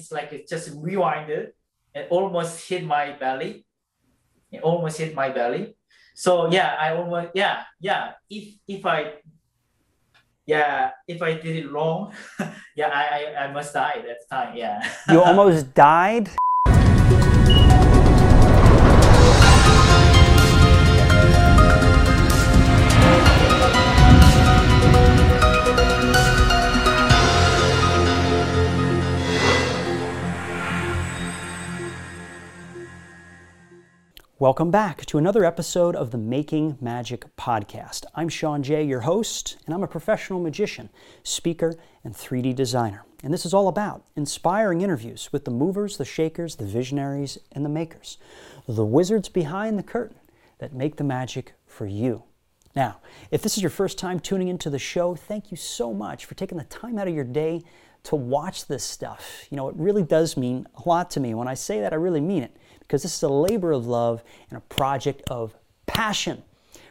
it's like it just rewinded and almost hit my belly. It almost hit my belly. So yeah, I almost yeah yeah. If if I yeah if I did it wrong, yeah I, I I must die at that time. Yeah. You almost died. Welcome back to another episode of the Making Magic podcast. I'm Sean Jay, your host, and I'm a professional magician, speaker, and 3D designer. And this is all about inspiring interviews with the movers, the shakers, the visionaries, and the makers, the wizards behind the curtain that make the magic for you. Now, if this is your first time tuning into the show, thank you so much for taking the time out of your day to watch this stuff. You know, it really does mean a lot to me. When I say that, I really mean it because this is a labor of love and a project of passion.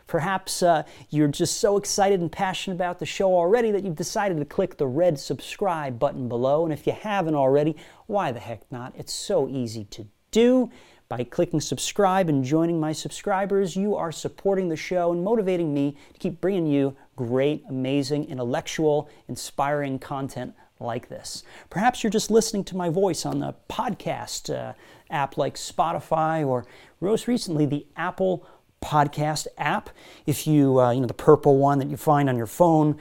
Perhaps uh, you're just so excited and passionate about the show already that you've decided to click the red subscribe button below. And if you haven't already, why the heck not? It's so easy to do. By clicking subscribe and joining my subscribers, you are supporting the show and motivating me to keep bringing you great, amazing, intellectual, inspiring content like this. Perhaps you're just listening to my voice on the podcast uh, app like Spotify or most recently the Apple Podcast app. If you, uh, you know, the purple one that you find on your phone,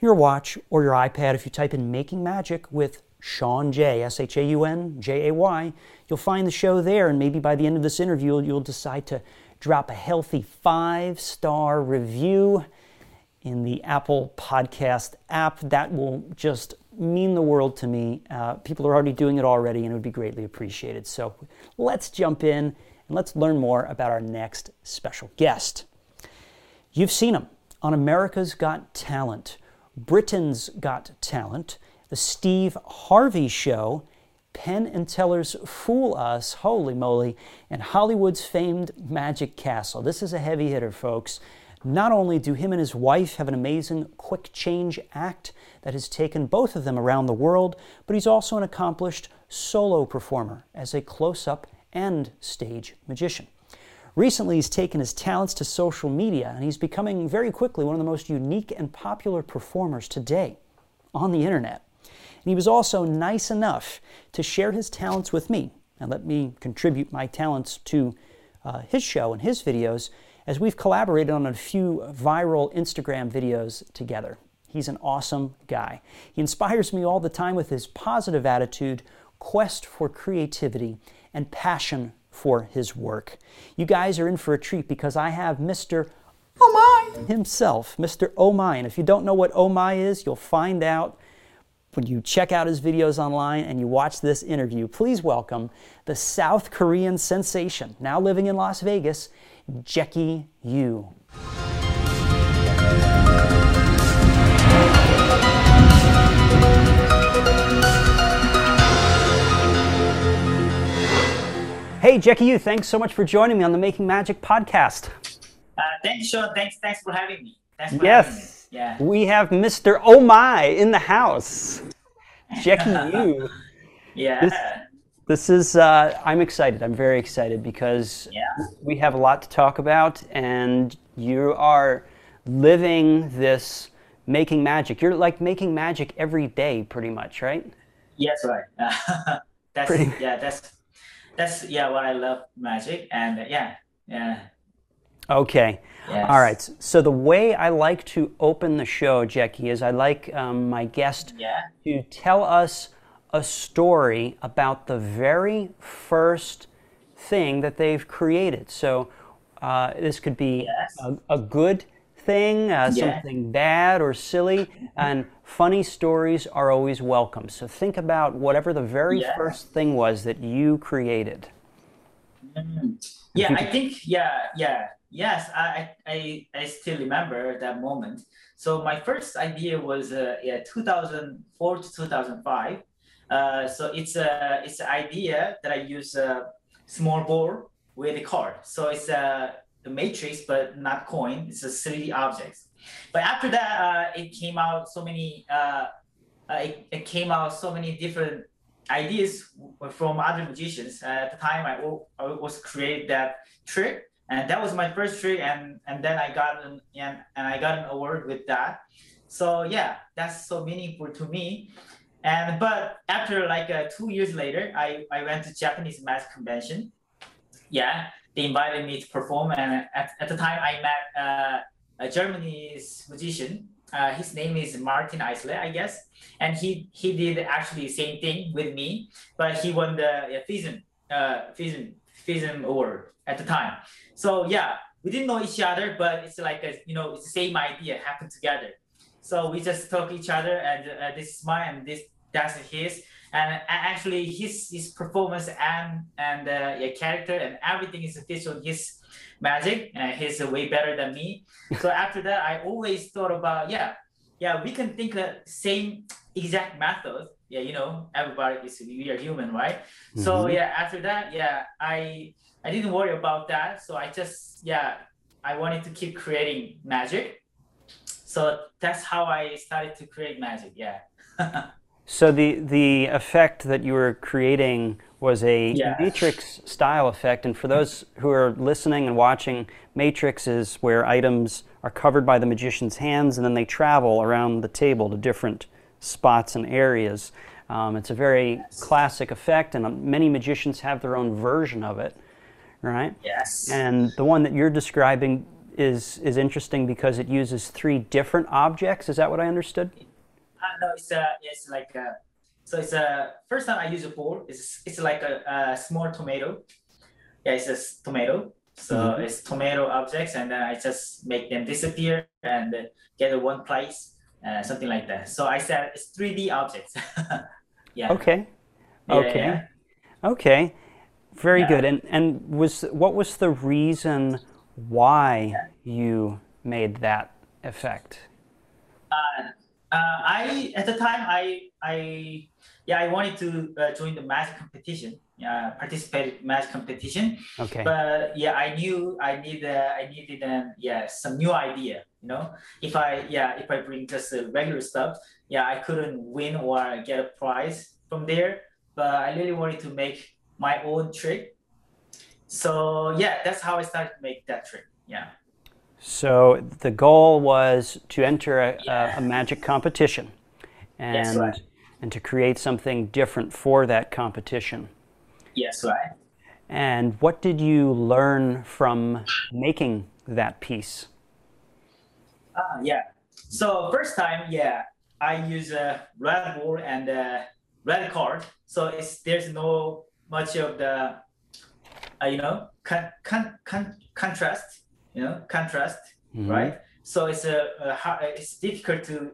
your watch, or your iPad, if you type in Making Magic with Sean Jay, S H A U N J A Y, you'll find the show there. And maybe by the end of this interview, you'll decide to drop a healthy five star review in the Apple Podcast app. That will just mean the world to me. Uh, people are already doing it already, and it would be greatly appreciated. So let's jump in and let's learn more about our next special guest. You've seen him on America's Got Talent, Britain's Got Talent, The Steve Harvey Show, Penn and Teller's Fool Us, holy moly, and Hollywood's famed Magic Castle. This is a heavy hitter, folks. Not only do him and his wife have an amazing quick change act that has taken both of them around the world, but he's also an accomplished solo performer as a close up and stage magician. Recently, he's taken his talents to social media and he's becoming very quickly one of the most unique and popular performers today on the internet. And he was also nice enough to share his talents with me and let me contribute my talents to uh, his show and his videos as we've collaborated on a few viral Instagram videos together. He's an awesome guy. He inspires me all the time with his positive attitude, quest for creativity, and passion for his work. You guys are in for a treat because I have Mr. Oh My himself, Mr. Oh My. And if you don't know what Oh My is, you'll find out when you check out his videos online and you watch this interview. Please welcome the South Korean sensation, now living in Las Vegas, Jackie Yu. Hey, Jackie Yu, thanks so much for joining me on the Making Magic podcast. Uh, thanks, Sean. Thanks, thanks for having me. Thanks for yes. having me. Yeah. We have Mr. Oh My in the house. Jackie Yu. yeah. This, this is, uh, I'm excited. I'm very excited because Yeah. we have a lot to talk about, and you are living this making magic. You're like making magic every day, pretty much, right? Yes, right. that's Pretty- yeah. That's that's yeah. What I love magic and uh, yeah, yeah. Okay. Yes. All right. So the way I like to open the show, Jackie, is I like um, my guest Yeah. to tell us a story about the very first thing that they've created. So uh, this could be Yes. a, a good thing, uh, Yeah. something bad or silly, and funny stories are always welcome. So think about whatever the very Yeah. first thing was that you created. Yeah, I think yeah, yeah, yes. I I I I still remember that moment. So my first idea was uh, yeah 2004 to 2005. Uh, so it's a it's an idea that I use a small board with a card. So it's a, a matrix, but not coin. It's a 3D objects. But after that, uh, it came out so many. Uh, uh, it, it came out so many different ideas from other magicians. at the time, I, I was create that trick, and that was my first trick, and and then I got an and, and I got an award with that. So yeah, that's so meaningful to me. And but after like uh, two years later, I, I went to Japanese magic convention. Yeah, they invited me to perform, and at, at the time I met uh, a Japanese musician. Uh, his name is Martin Eisler, I guess, and he he did actually the same thing with me, but he won the uh, FISM uh, FISM FISM award at the time. So yeah, we didn't know each other, but it's like a, you know it's the same idea happened together. So we just talk each other, and uh, this is mine, and this that's his. And actually, his his performance and and uh, yeah, character and everything is based on his magic. And he's way better than me. so after that, I always thought about yeah, yeah, we can think the same exact method. Yeah, you know, everybody is we are human, right? Mm-hmm. So yeah, after that, yeah, I I didn't worry about that. So I just yeah, I wanted to keep creating magic so that's how I started to create magic. Yeah. so the the effect that you were creating was a yeah. matrix style effect, and for those who are listening and watching, matrix is where items are covered by the magician's hands, and then they travel around the table to different spots and areas. Um, it's a very yes. classic effect, and many magicians have their own version of it, right? Yes. And the one that you're describing is is interesting because it uses three different objects. Is that what I understood? Uh, no, it's uh, it's like a, so it's a first time I use a bowl. It's it's like a, a small tomato. Yeah, it's a tomato. So mm-hmm. it's tomato objects, and then I just make them disappear and get in one place, uh, something like that. So I said it's 3D objects. yeah. Okay. Okay. Yeah, yeah. Okay. Very yeah. good. And and was what was the reason why you made that effect? Uh, uh, I at the time I I yeah I wanted to uh, join the math competition. Yeah, participate magic competition. Okay. But yeah, I knew I need uh, I needed um, yeah some new idea. You know, if I yeah if I bring just the regular stuff, yeah I couldn't win or get a prize from there. But I really wanted to make my own trick so yeah, that's how I started to make that trick. Yeah. So the goal was to enter a, yeah. a, a magic competition, and yes, right. and to create something different for that competition. Yes, right. And what did you learn from making that piece? Uh, yeah. So first time, yeah, I use a red ball and a red card. So it's there's no much of the uh, you know, con- con- con- contrast, you know, contrast, mm-hmm. right? So it's a, a it's difficult to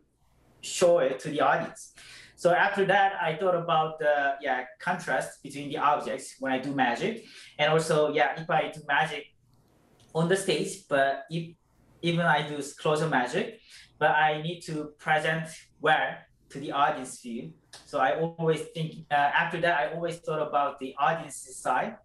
show it to the audience. So after that, I thought about the yeah contrast between the objects when I do magic, and also yeah if I do magic on the stage, but if even I do closer magic, but I need to present where to the audience view. So I always think uh, after that I always thought about the audience side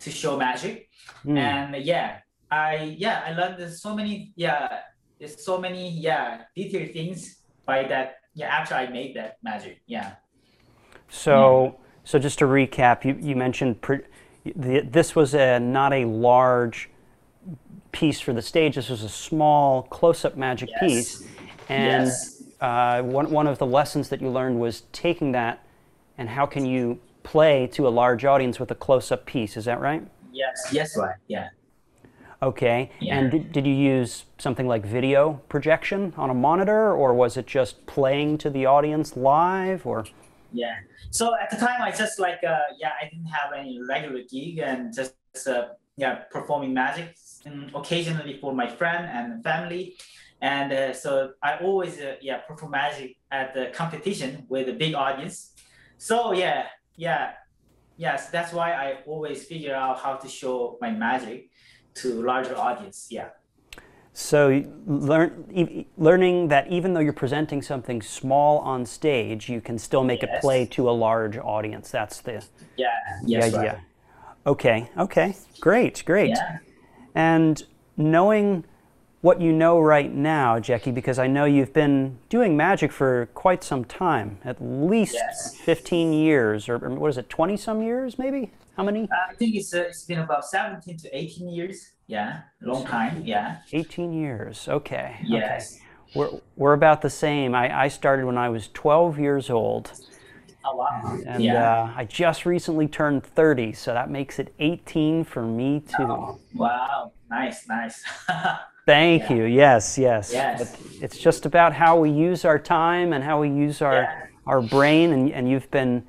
to show magic. Mm. And yeah, I yeah I learned there's so many yeah there's so many yeah detailed things by that yeah after I made that magic yeah. So yeah. so just to recap, you you mentioned pre- the, this was a not a large piece for the stage. This was a small close-up magic yes. piece, and yes. uh, one one of the lessons that you learned was taking that and how can you play to a large audience with a close-up piece. Is that right? Yes. Yes. Right. Yeah. Okay. Yeah. And did, did you use something like video projection on a monitor, or was it just playing to the audience live, or? Yeah. So at the time, I just like uh, yeah, I didn't have any regular gig and just uh, yeah, performing magic occasionally for my friend and family. And uh, so I always uh, yeah perform magic at the competition with a big audience. So yeah, yeah yes that's why i always figure out how to show my magic to larger audience yeah so learn, learning that even though you're presenting something small on stage you can still make yes. it play to a large audience that's the, yeah yes, the idea right. okay okay great great yeah. and knowing what you know right now, Jackie, because I know you've been doing magic for quite some time, at least Yes. 15 years, or or what is it, 20 some years maybe? How many? I think it's uh, it's been about 17 to 18 years. Yeah, A long time. Yeah. 18 years. Okay. Yes. Okay. We're, we're about the same. I, I started when I was 12 years old, Oh wow. and yeah. uh, I just recently turned 30, so that makes it 18 for me too. Oh, wow. Nice. Nice. Thank Yeah. you. Yes, yes. Yes. But It's just about how we use our time and how we use our Yeah. our brain, and, and you've been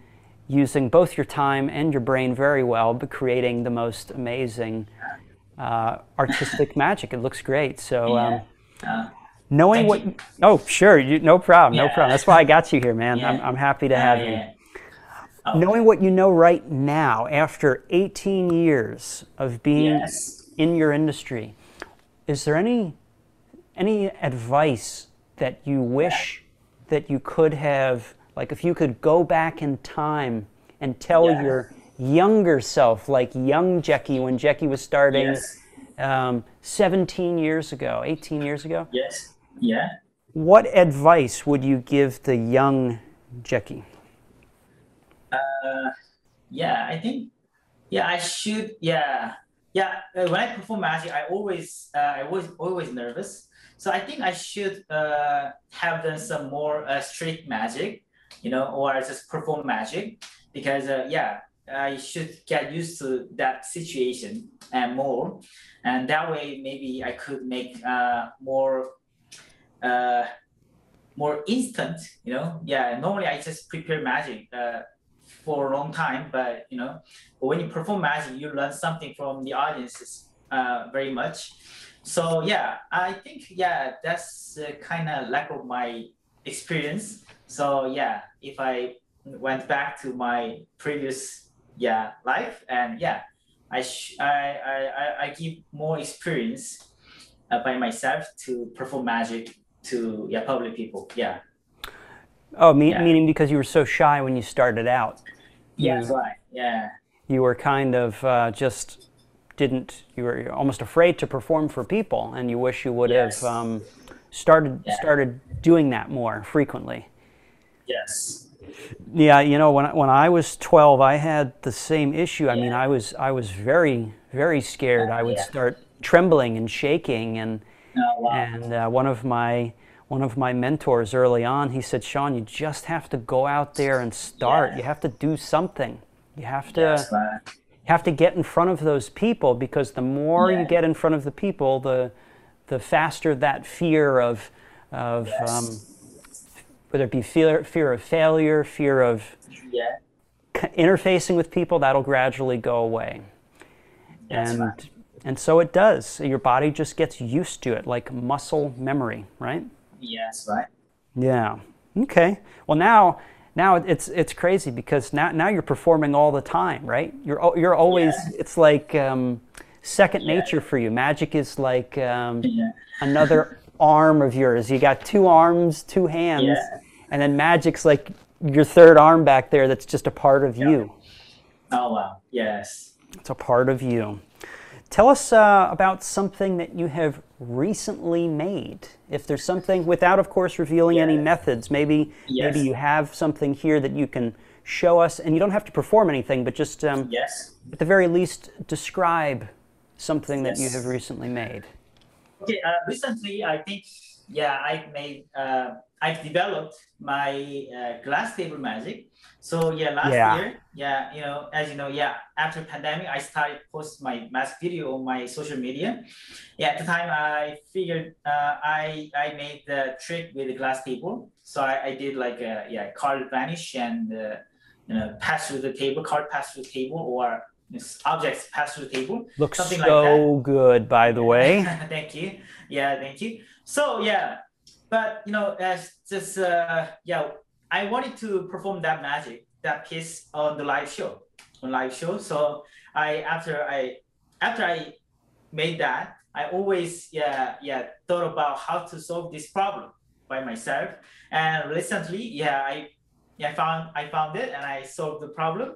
using both your time and your brain very well, but creating the most amazing uh, artistic magic. It looks great. So. Um, Yeah. Uh, Knowing Thank what, you. oh sure, you, no problem, no problem. That's why I got you here, man. I'm, I'm happy to have you. yeah. Oh, Knowing what you know right now, after 18 years of being Yes. in your industry, is there any any advice that you wish that you could have, like if you could go back in time and tell Yeah. your younger self, like young Jackie when Jackie was starting Yes. um, 17 years ago, 18 years ago? Yes. Yeah. What advice would you give the young Jackie? Uh, yeah, I think, yeah, I should, yeah, yeah. Uh, when I perform magic, I always, uh, I was always nervous. So I think I should uh, have done some more uh, street magic, you know, or I just perform magic, because uh, yeah, I should get used to that situation and more, and that way maybe I could make uh, more, uh, more instant, you know. Yeah, normally I just prepare magic. Uh, for a long time, but you know, when you perform magic, you learn something from the audiences uh, very much. So yeah, I think yeah, that's uh, kind of lack of my experience. So yeah, if I went back to my previous yeah life and yeah, I sh- I, I I I give more experience uh, by myself to perform magic to yeah public people. Yeah. Oh, me- Yeah. meaning because you were so shy when you started out. Yeah. You- right. Yeah. You were kind of uh, just didn't, you were almost afraid to perform for people, and you wish you would Yes. have um, started, Yeah. started doing that more frequently. Yes. Yeah, you know, when I, when I was 12, I had the same issue. I mean, I was I was very very scared. I would Yeah. start trembling and shaking, and Oh, wow. and uh, one of my one of my mentors early on, he said, "Sean, you just have to go out there and start. Yeah. You have to do something. You have to Yes, you have to get in front of those people because the more you get in front of the people, the the faster that fear of of Yes. um, whether it be fear fear of failure, fear of Yeah. interfacing with people that'll gradually go away That's and right. and so it does your body just gets used to it like muscle memory right Yes, right. yeah okay well now now it's it's crazy because now now you're performing all the time right you're you're always Yeah. it's like um, second Yeah. nature for you magic is like um, Yeah. another arm of yours you got two arms two hands Yeah. and then magic's like your third arm back there that's just a part of you Oh wow. Yes. It's a part of you. Tell us uh, about something that you have recently made. If there's something, without of course revealing any methods, maybe Yes. maybe you have something here that you can show us, and you don't have to perform anything, but just um, Yes. at the very least describe something that you have recently made. Okay. Uh, recently, I think yeah, I made uh, I've developed my uh, glass table magic. So yeah, last Yeah. year, yeah, you know, as you know, yeah, after pandemic, I started post my mask video on my social media. Yeah, at the time, I figured uh, I I made the trick with the glass table. So I, I did like a yeah card vanish and uh, you know pass through the table, card pass through the table, or objects pass through the table. Looks Something like so good, by the way. thank you. Yeah, thank you. So yeah, but you know, as just uh, yeah, I wanted to perform that magic, that piece on the live show, on live show. So I after I after I made that, I always yeah yeah thought about how to solve this problem by myself. And recently, yeah, I yeah, I found I found it and I solved the problem.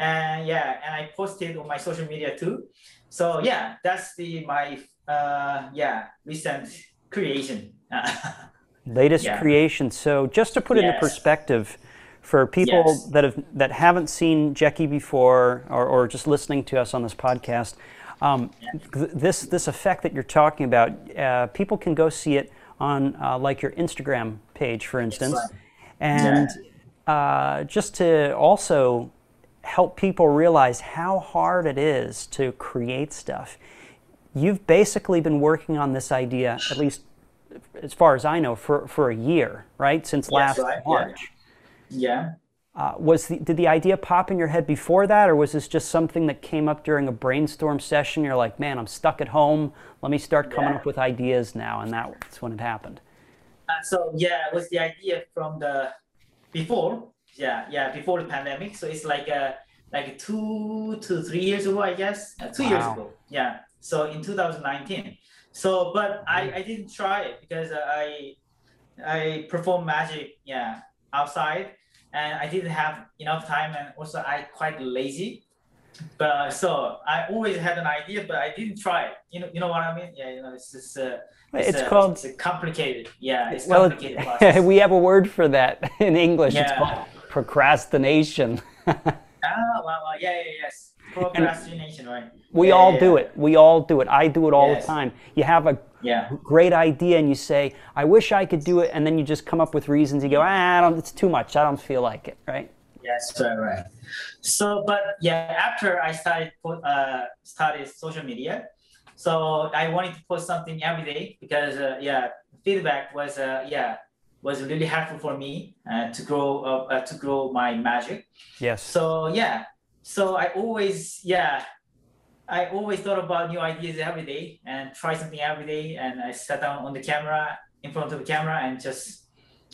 And yeah, and I posted on my social media too. So yeah, that's the my uh, yeah, recent creation. Latest Yeah. creation. So just to put it into perspective, for people Yes. that have that haven't seen Jackie before, or, or just listening to us on this podcast, um, th- this this effect that you're talking about, uh, people can go see it on uh, like your Instagram page, for instance, and uh, just to also help people realize how hard it is to create stuff. You've basically been working on this idea, at least as far as I know, for, for a year, right? Since last yeah. March. yeah. Uh, was the, did the idea pop in your head before that, or was this just something that came up during a brainstorm session? You're like, man, I'm stuck at home. Let me start coming Yeah. up with ideas now, and that's when it happened. Uh, so yeah, it was the idea from the before, yeah, yeah, before the pandemic. So it's like uh like two to three years ago, I guess, uh, two years ago. Yeah. So in 2019. So, but I I didn't try it because uh, I I perform magic, yeah, outside, and I didn't have enough time, and also I quite lazy. But so I always had an idea, but I didn't try it. You know, you know what I mean? Yeah, you know, it's just uh, It's a- called- it's a complicated. Yeah, it's Well, complicated we have a word for that in English. It's Yeah. Procrastination. Ah, well, well, yeah, yeah, yes. Procrastination, right? we Yeah, all yeah, do yeah. it. We all do it. I do it all Yes. the time. You have a Yeah, great idea and you say, I wish I could do it, and then you just come up with reasons. You go, ah, I don't, it's too much. I don't feel like it, right? yes, right, right. So, but yeah, after I started uh, started social media, so I wanted to post something every day because uh, yeah, feedback was uh, yeah was really helpful for me uh, to grow uh, uh, to grow my magic. Yes. So yeah, so I always yeah, I always thought about new ideas every day and try something every day. And I sat down on the camera in front of the camera and just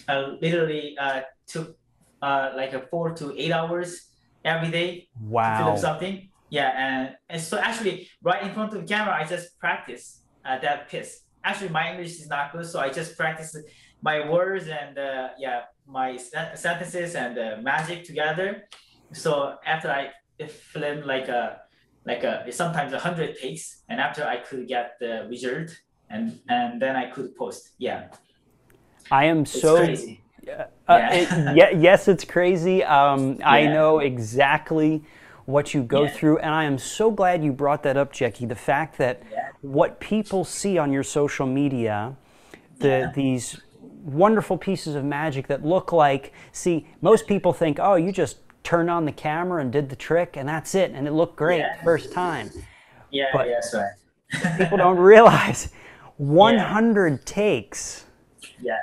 uh, literally uh, took uh, like a four to eight hours every day to wow. film something. Yeah, and, and so actually right in front of the camera, I just practice uh, that piece. Actually, my English is not good, so I just practice my words and uh, yeah, my sen- sentences and uh, magic together. So after I filmed like a like a sometimes a hundred takes, and after I could get the result, and and then I could post. Yeah, I am it's so crazy. Uh, Yeah. it, ye- yes, it's crazy. Um, I know exactly what you go Yeah. through, and I am so glad you brought that up, Jackie. The fact that Yeah. what people see on your social media, the Yeah. these wonderful pieces of magic that look like. See, most people think, oh, you just turned on the camera and did the trick, and that's it, and it looked great Yeah. first time. Yeah, but- yes, right. People don't realize 100 takes. yeah.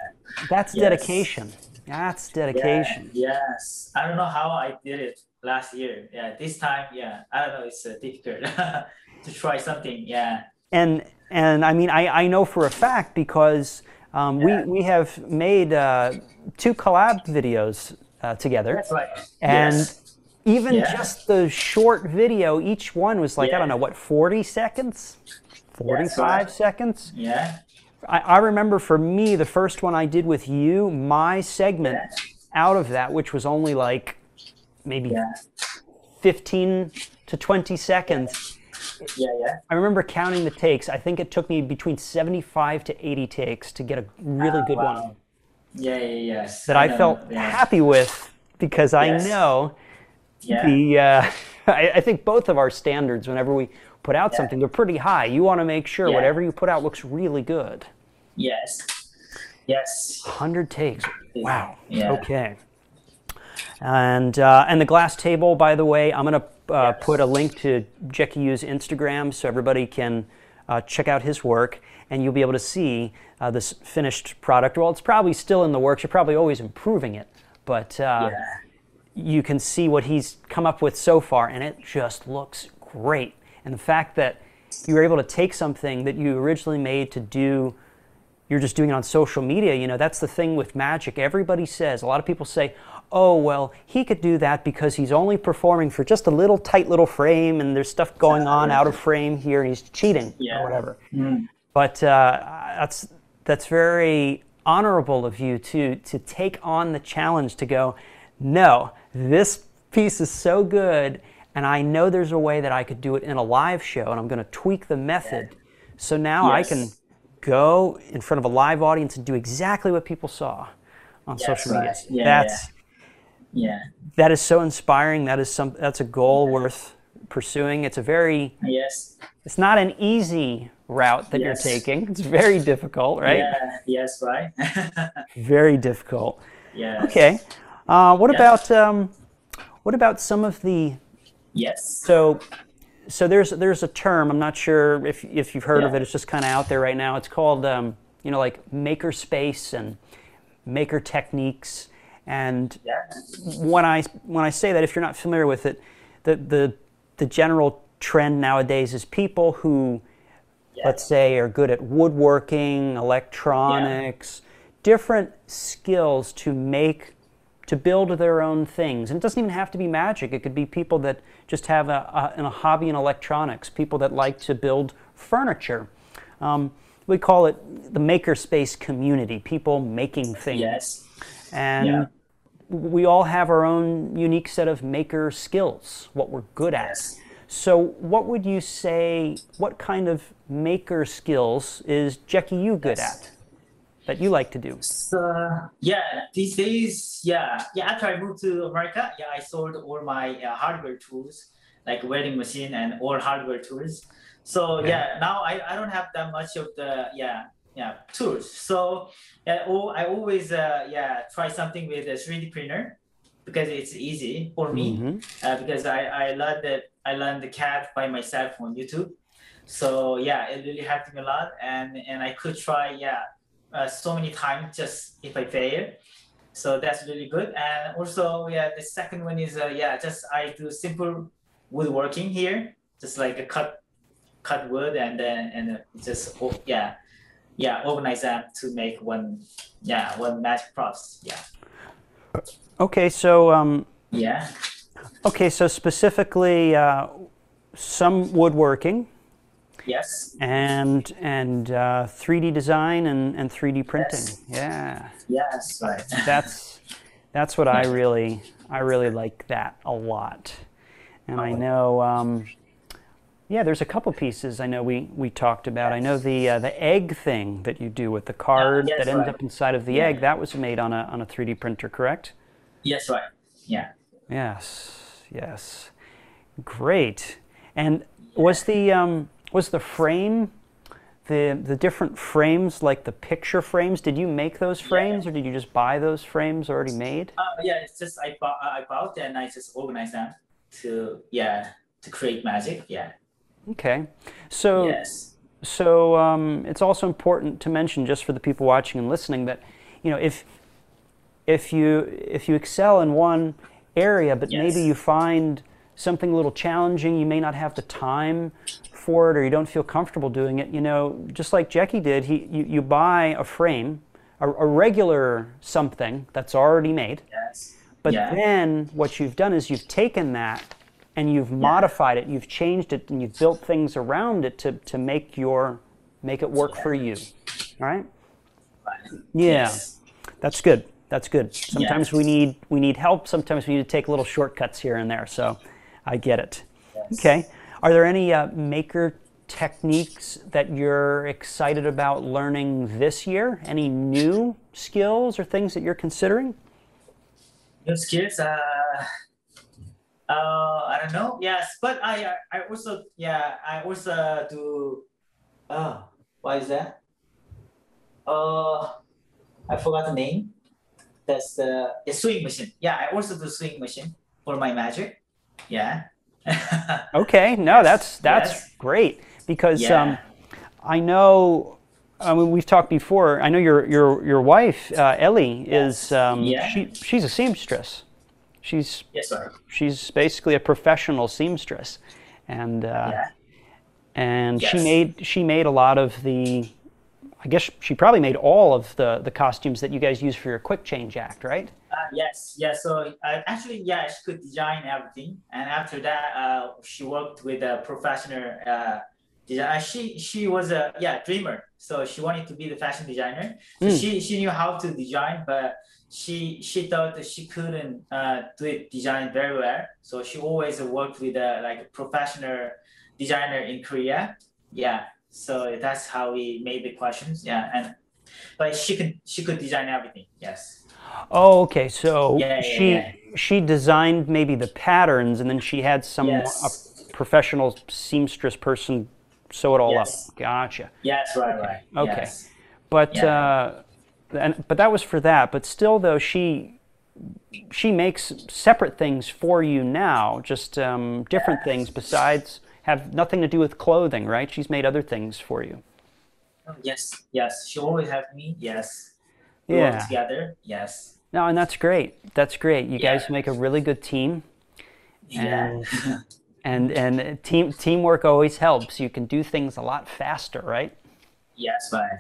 That's Yes. dedication. That's dedication. Yeah, yes. I don't know how I did it last year. Yeah, this time, yeah, I don't know. It's uh, difficult to try something. Yeah, and and I mean I, I know for a fact because um, Yeah. we we have made uh, two collab videos uh, together, that's right. and yes. even Yeah. just the short video, each one was like I don't know what forty seconds, forty five right. seconds. yeah, I, I remember for me the first one I did with you, my segment Yeah. out of that, which was only like maybe yeah, fifteen to twenty seconds. yeah, yeah. I remember counting the takes. I think it took me between 75 to 80 takes to get a really Ah, good wow. one Yeah, yeah, yes. that I know, felt yeah. happy with because I Yes. know Yeah, the. Uh, I, I think both of our standards, whenever we put out Yeah. something, they're pretty high. You want to make sure whatever you put out looks really good. yes, yes. 100 takes. Wow. Okay. And uh, and the glass table, by the way, I'm gonna uh, Yes. put a link to Jackie Yu's Instagram so everybody can uh, check out his work, and you'll be able to see uh, this finished product. Well, it's probably still in the works. You're probably always improving it, but uh, Yeah, you can see what he's come up with so far, and it just looks great. And the fact that you were able to take something that you originally made to do, you're just doing it on social media, you know, that's the thing with magic. Everybody says, a lot of people say, oh, well, he could do that because he's only performing for just a little tight little frame, and there's stuff going on out of frame here, and he's cheating Yeah. or whatever. Mm. But uh, that's that's very honorable of you to to take on the challenge to go. No, this piece is so good, and I know there's a way that I could do it in a live show, and I'm going to tweak the method So now I can go in front of a live audience and do exactly what people saw on Yes, social media. right. Yeah, that's Yeah. that is so inspiring. That is some that's a goal worth pursuing. It's a very Yes. it's not an easy route that Yes. you're taking. It's very difficult, right? Yeah. Yes. Right. Very difficult. yeah. Okay. Uh, what Yeah. about um, what about some of the Yes. so so there's there's a term I'm not sure if if you've heard of it. It's just kind of out there right now. It's called um, you know like maker space and maker techniques. And Yeah. when I when I say that, if you're not familiar with it, the the the general trend nowadays is people who Yeah. let's say are good at woodworking, electronics, different skills to make to build their own things. And it doesn't even have to be magic. It could be people that just have a, a, a hobby in electronics, people that like to build furniture. Um, we call it the makerspace community, people making things. Yes. And Yeah. we all have our own unique set of maker skills, what we're good at. Yes. So, what would you say, what kind of maker skills is Jackie you good Yes. at that you like to do? So yeah, these days, yeah, yeah. After I moved to America, yeah, I sold all my uh, hardware tools, like welding machine and all hardware tools. So Okay. yeah, now I, I don't have that much of the yeah yeah tools. So yeah, oh, I always uh, yeah try something with a 3D printer because it's easy for me Mhm. uh, because I I learned that I learned the CAD by myself on YouTube. So yeah, it really helped me a lot, and and I could try yeah uh, so many times just if I fail. So that's really good. And also yeah, the second one is uh, yeah just I do simple woodworking here, just like a cut cut wood and then and uh, just oh, yeah yeah organize that to make one yeah one magic props yeah Okay, so um, yeah okay, so specifically uh, some woodworking yes and and uh, 3D design and, and 3D printing. Yes. Yeah. yes right that's that's what I really I really like that a lot, and I Oh. know um, yeah there's a couple pieces I know we we talked about. I know the uh, the egg thing that you do with the card yes, that ends right. up inside of the Yeah. egg that was made on a on a 3D printer, correct? yes right yeah Yes, yes, great. And was the um, was the frame the the different frames like the picture frames? Did you make those frames, or did you just buy those frames already made? Uh, yeah, it's just I bought I bought and I just organize them to yeah to create magic. Yeah. Okay, so Yes. so um, it's also important to mention, just for the people watching and listening, that you know if if you if you excel in one area, but Yes. maybe you find something a little challenging, you may not have the time for it, or you don't feel comfortable doing it. You know, just like Jackie did, he you, you buy a frame, a, a regular something that's already made. Yes. But yeah. then what you've done is you've taken that and you've modified it, you've changed it, and you've built things around it to, to make your make it work for you. All right? Yeah, Yes. that's good. That's good. Sometimes Yes. we need we need help. Sometimes we need to take little shortcuts here and there. So I get it. Yes. Okay. Are there any uh, maker techniques that you're excited about learning this year? Any new skills or things that you're considering? New skills. Uh, uh, I don't know. Yes, but I I also yeah I also do. Oh, what is that? Uh, I forgot the name. That's the, the sewing machine. Yeah, I also do sewing machine for my magic. Yeah. Okay, no, that's that's Yes. great because Yeah. um, I know. I mean, we've talked before. I know your your your wife uh, Ellie is um, Yeah. she she's a seamstress. She's yes, sir. she's basically a professional seamstress, and uh, Yeah. and she made she made a lot of the. I guess she probably made all of the the costumes that you guys use for your quick change act, right? Uh, yes, yes. So uh, actually, yeah, she could design everything, and after that, uh, she worked with a professional uh, designer. She she was a yeah dreamer, so she wanted to be the fashion designer. So Mm. she she knew how to design, but she she thought that she couldn't uh, do it design very well. So she always worked with a like a professional designer in Korea. Yeah. So that's how we made the questions. Yeah, and but she could she could design everything. Yes. Oh, okay. So Yeah, yeah, she yeah. she designed maybe the patterns, and then she had some Yes. a professional seamstress person sew it all Yes. up. Gotcha. Yes. Right. Right. Okay. Yes. But uh, and but that was for that. But still, though, she she makes separate things for you now, just um, different things besides have nothing to do with clothing, right? She's made other things for you. Oh, yes. Yes. She always have me. Yes. We Yeah. work together. Yes. No, and that's great. That's great. You guys make a really good team. Yeah. And and team teamwork always helps. You can do things a lot faster, right? yes. Right.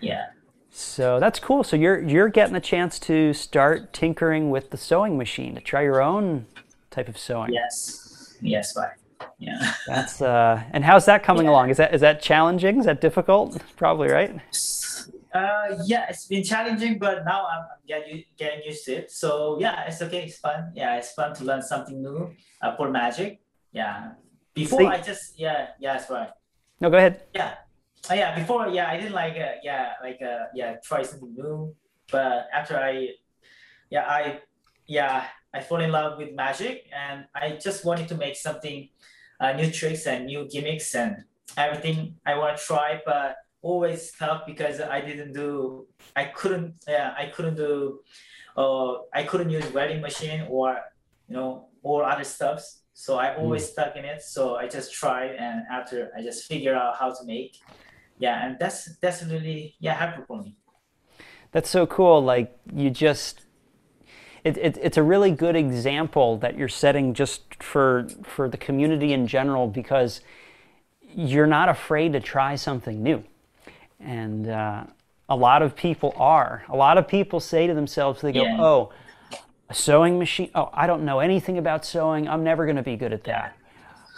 Yeah. So that's cool. So you're you're getting a chance to start tinkering with the sewing machine to try your own type of sewing. Yes. Yes. Right. Yeah. That's uh and how's that coming Yeah. along? Is that is that challenging? Is that difficult? Probably, right? Uh, yeah, it's been challenging, but now I'm I'm getting getting used to it. So yeah, it's okay. It's fun. Yeah, it's fun to learn something new uh, for magic. Yeah. Before See- I just yeah yeah that's right. No, go ahead. Yeah. Oh, yeah. Before yeah I didn't like uh, yeah like uh, yeah try something new, but after I yeah I yeah I fall in love with magic and I just wanted to make something uh, new tricks and new gimmicks and everything I want to try, but always tough because I didn't do I couldn't yeah I couldn't do uh I couldn't use welding machine or you know or other stuffs. So I always stuck in it. So I just tried and after I just figure out how to make. Yeah, and that's that's really yeah helpful for me. That's so cool. Like you just, it, it, it's a really good example that you're setting just for for the community in general because you're not afraid to try something new, and uh, a lot of people are. A lot of people say to themselves, they go, Yeah. "Oh, a sewing machine. Oh, I don't know anything about sewing. I'm never going to be good at that."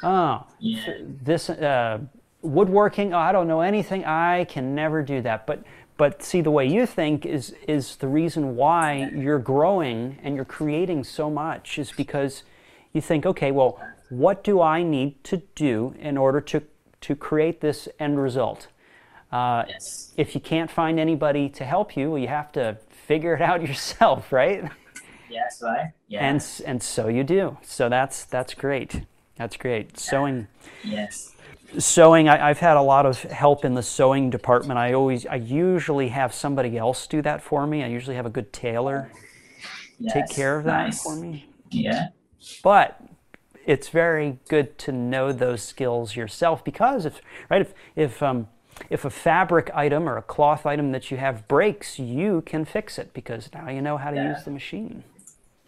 Oh, Yeah. this uh, woodworking oh, i don't know anything i can never do that but but see the way you think is is the reason why you're growing and you're creating so much is because you think okay well what do i need to do in order to to create this end result uh, Yes. if you can't find anybody to help you well, you have to figure it out yourself right Yes, right? Yeah. and and so you do so that's that's great that's great sewing yes. Sewing I, i've had a lot of help in the sewing department i always i usually have somebody else do that for me i usually have a good tailor take care of that Nice. for me Yeah. but it's very good to know those skills yourself because if right if if um, if a fabric item or a cloth item that you have breaks you can fix it because now you know how to Yeah. use the machine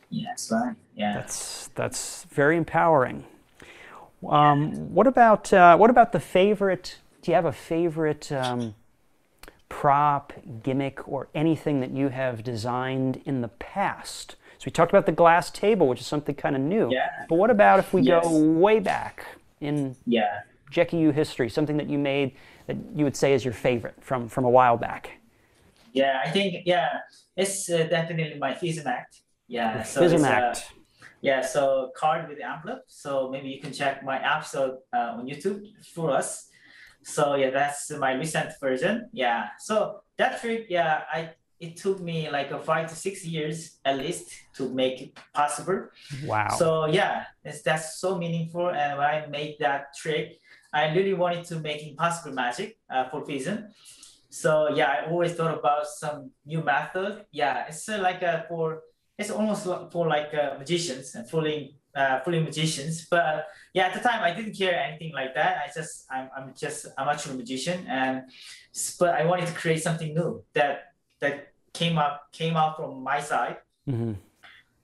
Yes, right? Yeah. That's that's very empowering. Um, what about uh, what about the favorite? Do you have a favorite um, prop, gimmick, or anything that you have designed in the past? So we talked about the glass table, which is something kind of new. Yeah. But what about if we Yes. go way back in yeah. Jackie Yu history, something that you made that you would say is your favorite from from a while back? Yeah, I think yeah, it's uh, definitely my FISM act. Yeah, so uh, Act. Yeah, so card with envelope. So maybe you can check my episode uh, on YouTube for us. So yeah, that's my recent version. Yeah, so that trick, yeah, I it took me like a five to six years at least to make it possible. Wow. So yeah, it's, that's so meaningful. And when I made that trick, I really wanted to make impossible magic uh, for Fism. So yeah, I always thought about some new method. Yeah, it's uh, like a for it's almost for like uh, magicians and fooling uh, fooling magicians. But uh, yeah, at the time I didn't care anything like that. I just I'm, I'm just amateur magician and but I wanted to create something new that that came up came out from my side hmm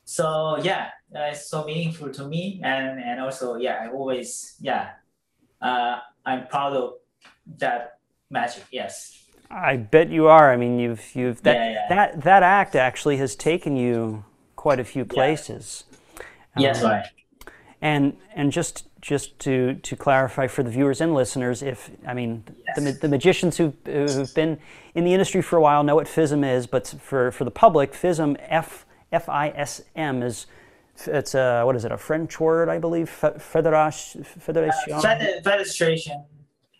so yeah uh, it's so meaningful to me and and also yeah i always yeah uh i'm proud of that magic yes I bet you are. I mean, you've you've that Yeah, yeah. that that act actually has taken you quite a few places. yes Um, right And and just just to to clarify for the viewers and listeners, if I mean the, Yes. the magicians who who've been in the industry for a while know what FISM is, but for for the public, FISM F F I S M is it's a what is it a French word I believe Fe- Fédération Fédération federation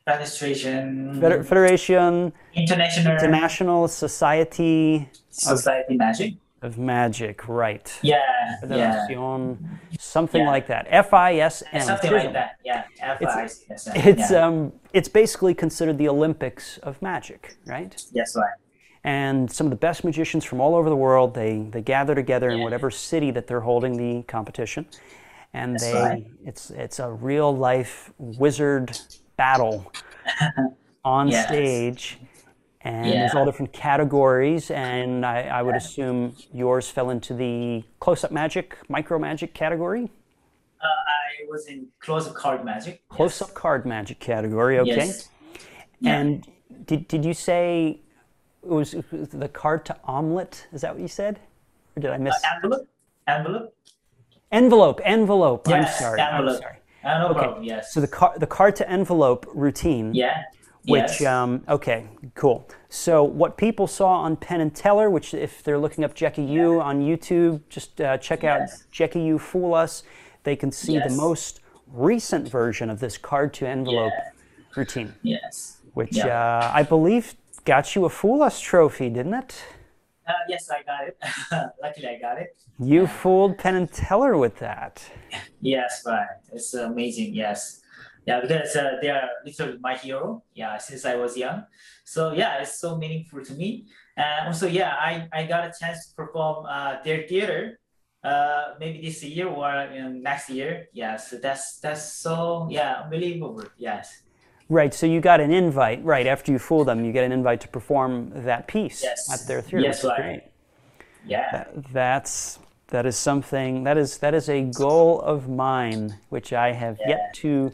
Federation. Feder- Federation International International Society Society Magic. of Magic, right? Yeah, yeah. Federation, something Yeah. like that. FISM. Something like that. Yeah. FISM. It's yeah. um, it's basically considered the Olympics of magic, right? Yes, right. And some of the best magicians from all over the world they they gather together in whatever city that they're holding the competition, and That's they right. it's it's a real life wizard battle on Yes. stage. And there's all different categories, and I, I would assume yours fell into the close-up magic, micro magic category, Uh, I was in close up card magic. close-up card magic category. Okay. Yes. Yeah. And did, did you say it was the card to omelet? Is that what you said? Or did I miss? Envelope. Envelope. envelope, envelope. I'm Yes, sorry. I'm envelope. sorry. Uh, no Okay. problem. Yes. So the card the card to envelope routine. yeah. Which yes. um, okay, cool. So what people saw on Penn and Teller, which if they're looking up Jackie Yu on YouTube, just uh, check out Yes. Jackie Yu Fool Us. They can see the most recent version of this card to envelope Yeah. routine, yes. which Yeah. uh, I believe got you a Fool Us trophy, didn't it? Uh, yes, I got it. Luckily, I got it. You fooled Penn and Teller with that. Yes, right. It's amazing. Yes. Yeah, because uh, they are literally my hero. Yeah, since I was young. So yeah, it's so meaningful to me. And also, yeah, I, I got a chance to perform uh, their theater. Uh, maybe this year or in next year. Yes, that's that's so yeah unbelievable. Yes. Right, so you got an invite, right, after you fool them, you get an invite to perform that piece Yes. at their theater. Yes, right. great. Yeah. That's that is something that is that is a goal of mine which I have Yeah. yet to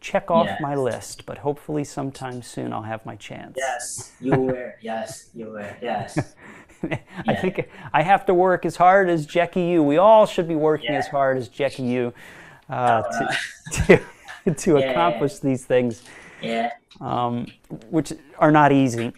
check off Yes. my list, but hopefully sometime soon I'll have my chance. Yes, you were. Yes, you were. Yes. I Yeah. think I have to work as hard as Jackie Yu. We all should be working Yeah. as hard as Jackie Yu uh, Oh, to, to, to Yeah. accomplish these things. Yeah. um, which are not easy.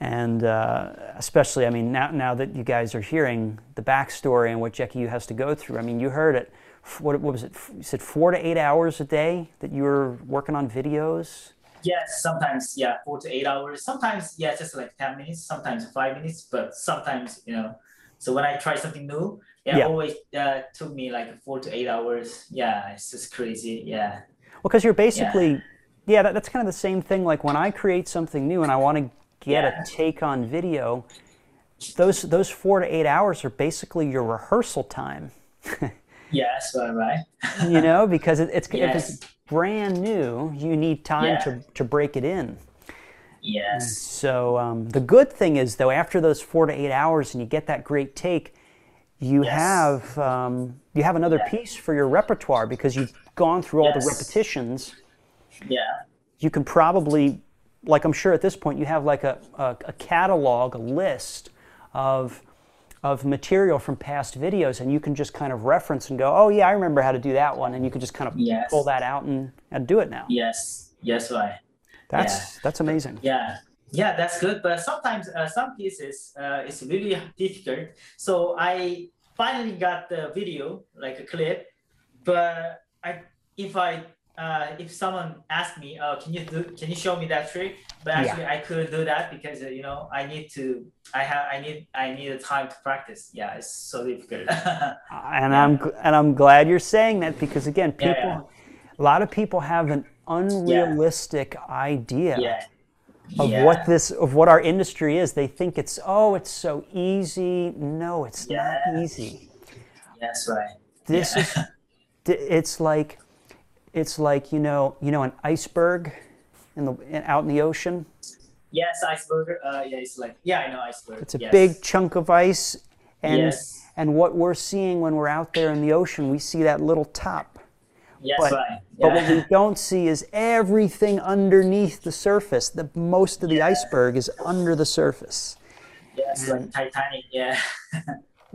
And uh, especially, I mean, now, now that you guys are hearing the backstory and what Jackie Yu has to go through, I mean, you heard it. What, what was it? You said four to eight hours a day that you were working on videos? Yes, sometimes yeah, four to eight hours. Sometimes yeah, just like ten minutes. Sometimes five minutes. But sometimes you know. So when I try something new, it Yeah. always uh, took me like four to eight hours. Yeah, it's just crazy. Yeah. Well, because you're basically, yeah, that, that's kind of the same thing. Like when I create something new and I want to get Yeah. a take on video, those those four to eight hours are basically your rehearsal time. Yes, right, right. you know, because it, it's if it's brand new, you need time Yeah. to, to break it in. Yes. So um, the good thing is, though, after those four to eight hours, and you get that great take, you Yes. have um, you have another Yeah. piece for your repertoire because you've gone through all the repetitions. Yeah. You can probably, like I'm sure at this point, you have like a, a, a catalog, a list of of material from past videos, and you can just kind of reference and go, "Oh yeah, I remember how to do that one," and you can just kind of Yes. pull that out and, and do it now. Yes. Yes, right. That's that's amazing. Yeah, yeah, that's good. But sometimes uh, some pieces uh, it's really difficult. So I finally got the video, like a clip. But I, if I, uh, if someone asked me, "Oh, can you do? Can you show me that trick?" But Yeah. actually, I couldn't do that because uh, you know I need to. I have. I need. I need a time to practice. Yeah, it's so difficult. and I'm and I'm glad you're saying that because again, people, Yeah, a lot of people have an unrealistic idea yeah. of yeah. what this of what our industry is. They think it's oh, it's so easy. No, it's not easy. That's right. This Yeah. is it's like it's like you know you know an iceberg in the in, out in the ocean. Yes, iceberg. Uh, yeah, it's like yeah, I know iceberg. It's a yes. big chunk of ice, and Yes. and what we're seeing when we're out there in the ocean, we see that little top. Yes, But, right. but what we don't see is everything underneath the surface. The most of the iceberg is under the surface. Yes, like Titanic. Yeah.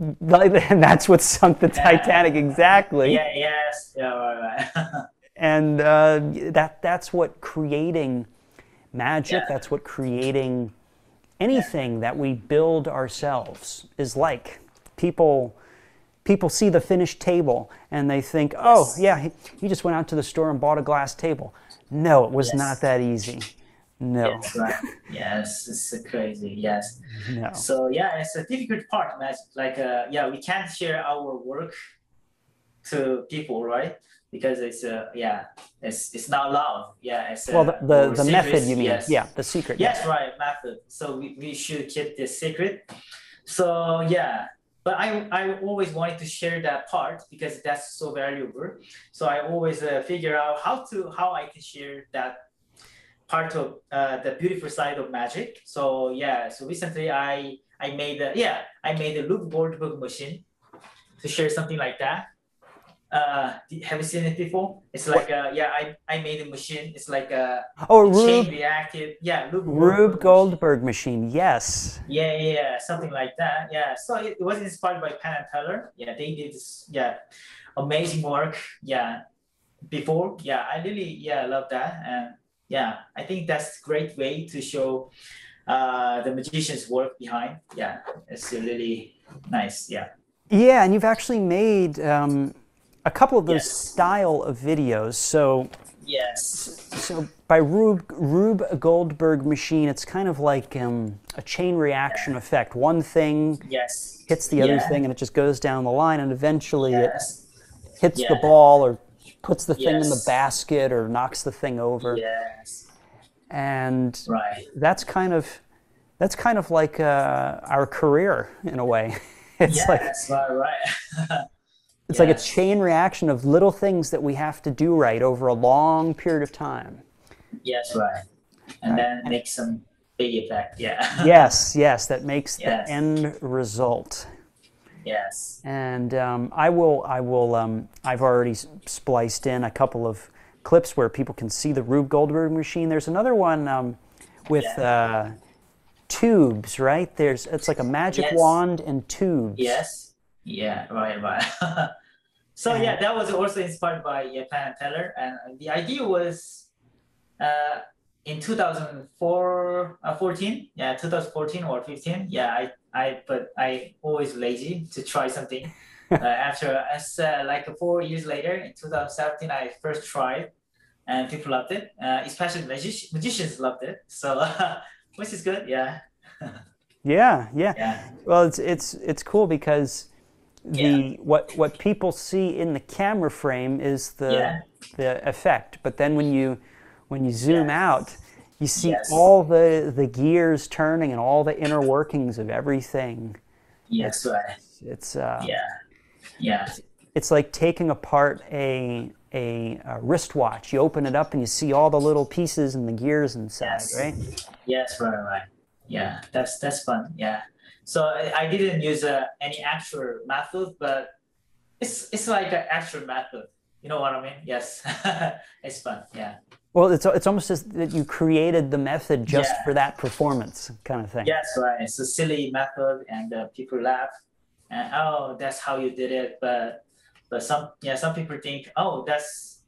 And that's what sunk the Titanic exactly. yeah. Yes. Yeah. Right. Right. And uh, that that's what creating magic. Yeah. That's what creating anything that we build ourselves is like. People people see the finished table and they think, oh, yeah, he, he just went out to the store and bought a glass table. No, it was Yes. not that easy. No. Yes, right. yes, it's crazy. Yes. No. So yeah, it's a difficult part, man. Like, uh, yeah, we can't share our work to people, right? Because it's, uh, yeah, it's it's not allowed. Yeah, it's Well, the, the, the method you mean? Yes. Yeah, the secret. Yes, right, method. So we, we should keep this secret. So yeah, but I I always wanted to share that part because that's so valuable. So I always uh, figure out how to how I can share that part of uh, the beautiful side of magic. So yeah, so recently I I made a yeah I made a Rube Goldberg machine to share something like that. Uh, have you seen it before? It's like uh, yeah, I, I made a machine. It's like a Oh, chain Rube, reactive. Yeah, Rube, Rube. Goldberg machine. Yes. Yeah, yeah, yeah, something like that. Yeah, so it, it was inspired by Penn and Teller. Yeah, they did this, yeah, amazing work. Yeah, before. Yeah, I really yeah I love that, and yeah, I think that's a great way to show uh, the magician's work behind. Yeah, it's really nice. Yeah. Yeah, and you've actually made um, a couple of those Yes. style of videos. So, Yes. so by Rube, Rube Goldberg machine, it's kind of like um, a chain reaction effect. One thing Yes. hits the other Yeah. thing, and it just goes down the line, and eventually it Yes. hits the ball or puts the thing in the basket or knocks the thing over. Yes. And Right. that's kind of that's kind of like uh, our career in a way. It's like yes. right. Right. it's like a chain reaction of little things that we have to do right over a long period of time. yes. Right. And then make some big effect. Yeah. Yes, yes, that makes Yes. the end result. yes. And um, I will, I will, um, I've already spliced in a couple of clips where people can see the Rube Goldberg machine. There's another one um, with uh, tubes, right? There's, it's like a magic Yes. wand and tubes. Yes. Yeah. Right. Right. so yeah, that was also inspired by yeah, and Teller, and the idea was uh, in 2004, uh, 14, yeah, 2014 or 15. Yeah, I, I, but I always lazy to try something. uh, after as uh, like four years later, in 2017, I first tried, and people loved it. Uh, especially magic- magicians loved it. So, which is good. Yeah. Yeah, yeah. Yeah. Well, it's it's it's cool because the Yeah. what what people see in the camera frame is the Yeah. the effect, but then when you when you zoom Yes. out, you see Yes. all the the gears turning and all the inner workings of everything. Yes. Right. It's uh, Yeah. Yeah. it's like taking apart a, a a wristwatch. You open it up and you see all the little pieces and the gears inside, Yes. right? Yes, right, right. Yeah, that's that's fun. Yeah. So I, I didn't use uh, any actual method, but it's it's like an actual method. You know what I mean? Yes. it's fun. Yeah. Well, it's it's almost as that you created the method just Yeah. for that performance kind of thing. Yes, right. It's a silly method, and uh, people laugh, and oh, that's how you did it. But but some yeah, some people think oh, that's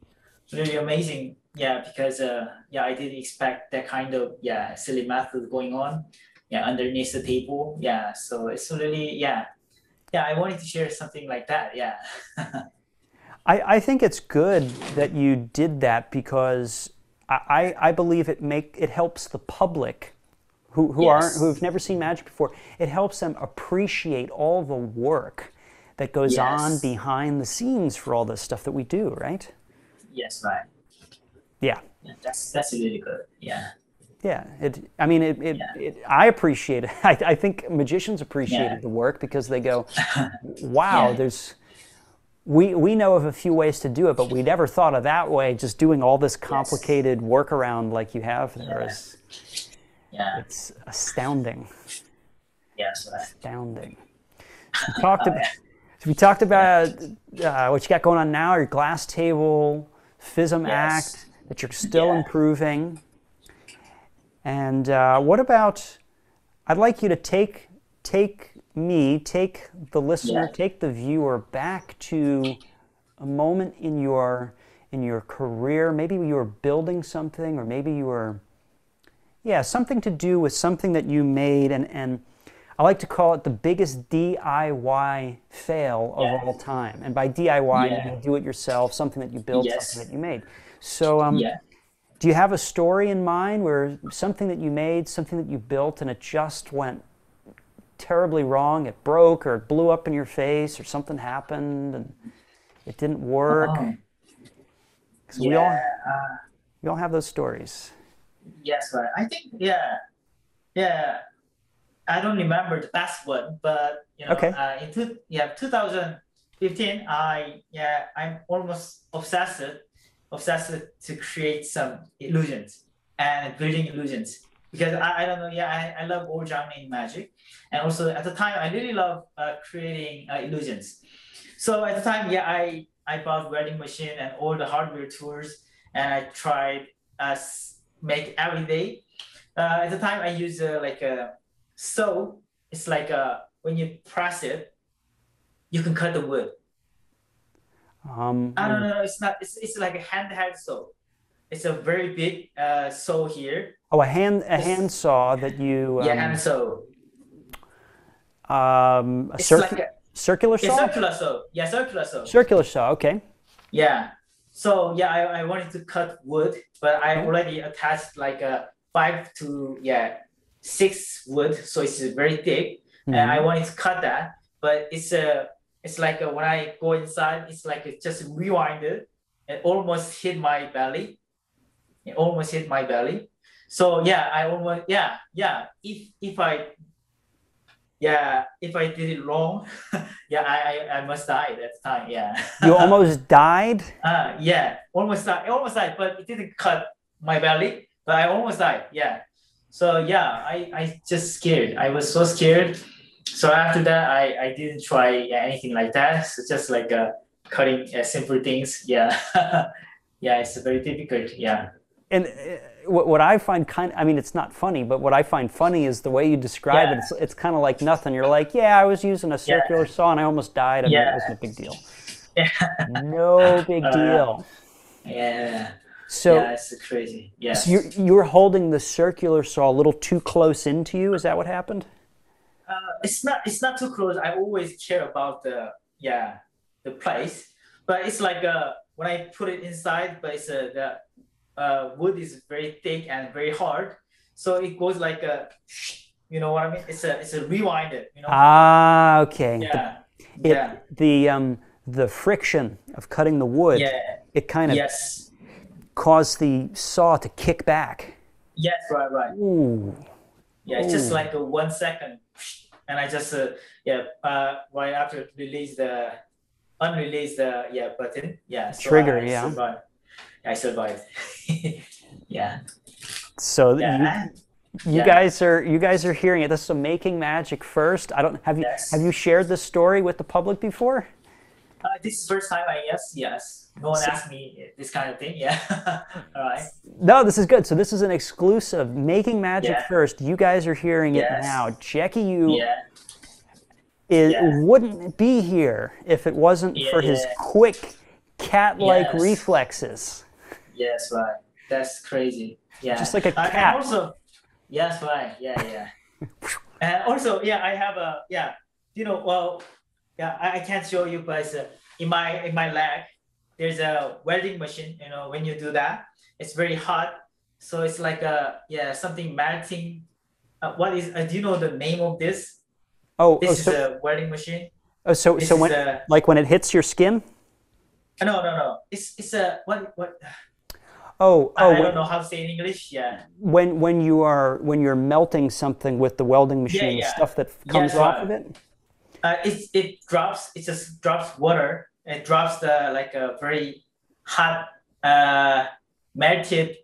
really amazing. Yeah, because uh, yeah, I didn't expect that kind of yeah silly method going on. Yeah, underneath the table. Yeah, so it's really yeah, yeah. I wanted to share something like that. Yeah. I, I think it's good that you did that because I, I believe it make it helps the public who, who aren't who have never seen magic before. It helps them appreciate all the work that goes on behind the scenes for all this stuff that we do, right? yes, right. Yeah. Yeah, that's that's really good. Yeah. Yeah, it. I mean, it. it, Yeah. it I appreciate it. I, I think magicians appreciated Yeah. the work because they go, "Wow, Yeah. there's." We we know of a few ways to do it, but we never thought of that way. Just doing all this complicated workaround like you have there is Yeah. it's astounding, Yes, right. astounding. So we talked about. So we talked about uh, what you got going on now, your glass table, FISM Yes. Act, that you're still improving. And uh, what about? I'd like you to take take me, take the listener, Yeah. take the viewer back to a moment in your in your career. Maybe you were building something, or maybe you were, yeah, something to do with something that you made. And and I like to call it the biggest DIY fail of Yeah. all time. And by DIY, Yeah. you do it yourself, something that you built, Yes. something that you made. So, um, yeah. Do you have a story in mind where something that you made, something that you built, and it just went terribly wrong? It broke, or it blew up in your face, or something happened and it didn't work? Oh, 'Cause we all yeah. Uh, we all have those stories. yes, right. I think yeah, yeah. I don't remember the last one, but you know, Okay. uh, in two, yeah, 2015, I yeah, I'm almost obsessed, obsessed to create some illusions and building illusions because I, I don't know, yeah, I, I love genre in magic, and also at the time I really love uh, creating uh, illusions. So at the time, yeah, I I bought welding machine and all the hardware tools, and I tried uh, make every day. Uh, at the time, I use uh, like a saw. It's like a when you press it, you can cut the wood. Um, I don't know. It's not. It's, it's like a handheld saw. It's a very big uh, saw here. Oh, a hand a hand saw that you um, yeah, hand saw. um, a It's circu- like a, circular a saw. circular saw. Yeah, circular saw. Circular saw. Okay. Yeah. So yeah, I, I wanted to cut wood, but I already attached like a five to yeah six wood, so it's very thick, and I wanted to cut that, but it's a it's like a, when I go inside, it's like it just rewinded and almost hit my belly. It almost hit my belly. So yeah, I almost yeah yeah. If if I yeah if I did it wrong, yeah I, I I must die at the time. Yeah. You almost died. Uh, yeah, almost died. Almost died, but it didn't cut my belly. But I almost died. Yeah. So yeah, I, I just scared. I was so scared. So after that, I, I didn't try anything like that. So just like uh, cutting uh, simple things. Yeah. yeah, it's very difficult. Yeah. And uh, what, what I find kind I mean, it's not funny, but what I find funny is the way you describe it. It's, it's kind of like nothing. You're like, yeah, I was using a circular saw and I almost died. I mean, it wasn't a big deal. Yeah. No big Uh, deal. Yeah. So, yeah, it's crazy. Yeah. so you're, you were holding the circular saw a little too close into you. Is that what happened? Uh, it's not it's not too close. I always care about the yeah the place, but it's like uh when I put it inside, but it's uh, the uh, wood is very thick and very hard, so it goes like a you know what I mean. It's a it's a rewinded you know. Ah, okay. yeah. It, yeah. The um, the friction of cutting the wood, Yeah. it kind of Yes. caused the saw to kick back. Yes. Right. Right. Ooh. Yeah. It's just like a one second, and I just uh, yeah uh, right after release the unrelease the yeah button yeah so Trigger, I yeah. survived. I survived. yeah. So Yeah. you, you Yeah. guys are you guys are hearing it. This is a making magic first. I don't have you Yes. have you shared this story with the public before? Uh, this is first time I yes yes. No one asked me this kind of thing. Yeah. All right. No, this is good. So this is an exclusive making magic Yeah. first. You guys are hearing it now. Jackie Yu Yeah. is, Yeah. wouldn't be here if it wasn't for his quick cat-like Yes. reflexes. Yes. Right. That's crazy. Yeah. Just like a cat. also, yes. Right. Yeah. Yeah. and also, yeah, I have a yeah. You know, well, yeah, I, I can't show you, but it's, uh, in my in my leg, there's a welding machine. You know, when you do that, it's very hot. So it's like a yeah something melting. Uh, what is? Uh, do you know the name of this? Oh, oh, This is a welding machine. oh, so, This so when a like when it hits your skin? uh, no no no. It's it's a what what Oh, I, oh, I don't know how to say in English. Yeah. when when you are when you're melting something with the welding machine, yeah. stuff that comes Yes, off right. of it. Uh, it it drops. It just drops water. It drops the like a very hot uh melted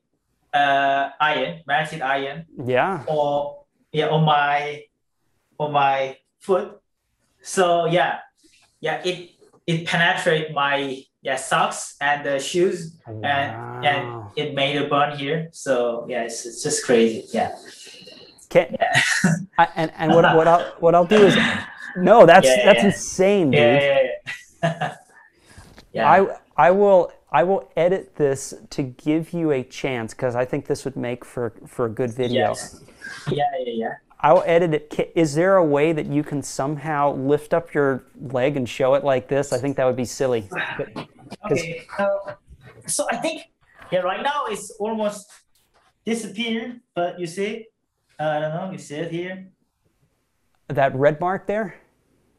uh iron, melted iron Yeah. or yeah on my on my foot. So yeah, yeah it it penetrate my yeah socks and the shoes and and it made a burn here. So yeah, it's, it's just crazy. Yeah. Can, I, and and what what I'll what I'll do is no, that's Yeah, that's insane, dude. Yeah. Yeah. Yeah. yeah. I I will I will edit this to give you a chance because I think this would make for for a good video. Yes. Yeah. Yeah. Yeah. I'll edit it. Is there a way that you can somehow lift up your leg and show it like this? I think that would be silly. Okay. Uh, so I think yeah, right now it's almost disappeared. But you see, uh, I don't know. You see it here? That red mark there?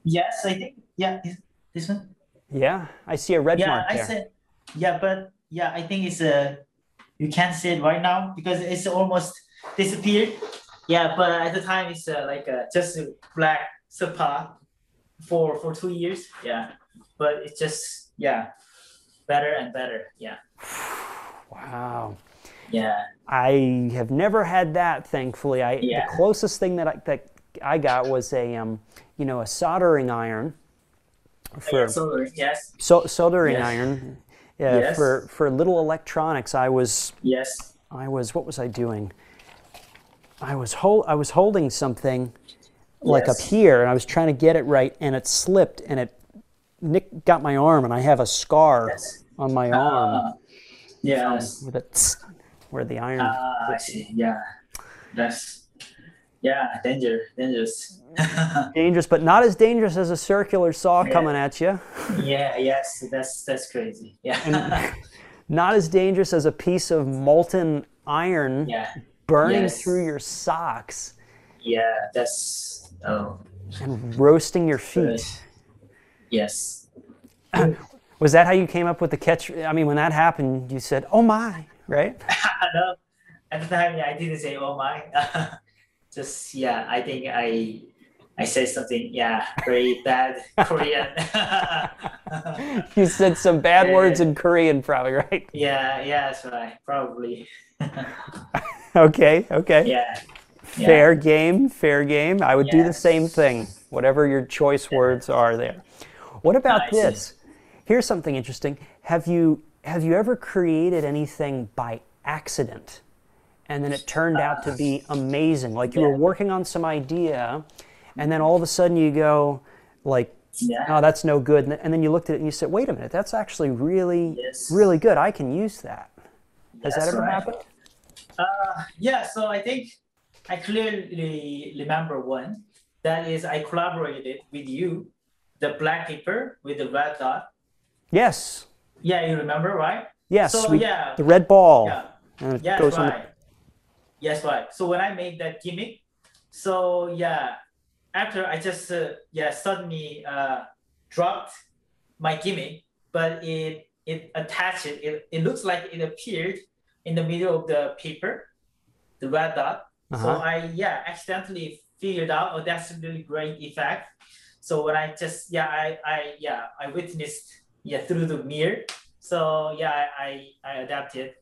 Yes, I think yeah. This, one. Yeah, I see a red yeah, mark I there. said yeah, but yeah, I think it's a you can't see it right now because it's almost disappeared. Yeah, but at the time it's uh, like uh, just a black spa for for two years. Yeah, but it's just yeah, better and better. Yeah, wow. yeah, I have never had that, thankfully. I Yeah. the closest thing that I, that I got was a um, you know, a soldering iron for so yes, so, soldering Yes. iron. Yeah, Yes. for for little electronics. I was yes, I was what was I doing? I was hold I was holding something like up Yes. here, and I was trying to get it right, and it slipped, and it nick got my arm, and I have a scar Yes. on my arm uh, where the where the iron. Ah, I see. Yeah, that's yeah, danger, dangerous. dangerous, but not as dangerous as a circular saw Yeah. coming at you. yeah, yes, that's that's crazy. Yeah, Not as dangerous as a piece of molten iron yeah, burning Yes. through your socks yeah. That's oh, and roasting your feet. Yes. Was that how you came up with the catch? I mean, when that happened, you said, "Oh my!" Right? no, at the time, yeah, I didn't say "oh my." Just yeah, I think I I said something yeah very bad Korean. You said some bad Yeah. words in Korean, probably, right? yeah, yeah, that's right, probably. Okay, okay. yeah, Fair game, fair game. I would do the same thing, whatever your choice words are there. What about see. this? Here's something interesting. Have you have you ever created anything by accident and then it turned out to be amazing? Like you were working on some idea and then all of a sudden you go like yeah. oh that's no good and then you looked at it and you said wait a minute that's actually really Yes. really good i can use that has that ever right. happened Uh, yeah, so I think I clearly remember one. That is, I collaborated with you, the black paper with the red dot. yes Yeah, you remember, right? yes So, we- yeah. the red ball Yeah. and it Yes, goes right. Yes, right. So when I made that gimmick, so yeah, after I just uh, yeah suddenly uh, dropped my gimmick, but it it attached it. it. It looks like it appeared in the middle of the paper, the red dot. So Uh-huh. I yeah accidentally figured out oh that's a really great effect. So when I just yeah I I yeah I witnessed yeah through the mirror. So yeah I I, I adapted,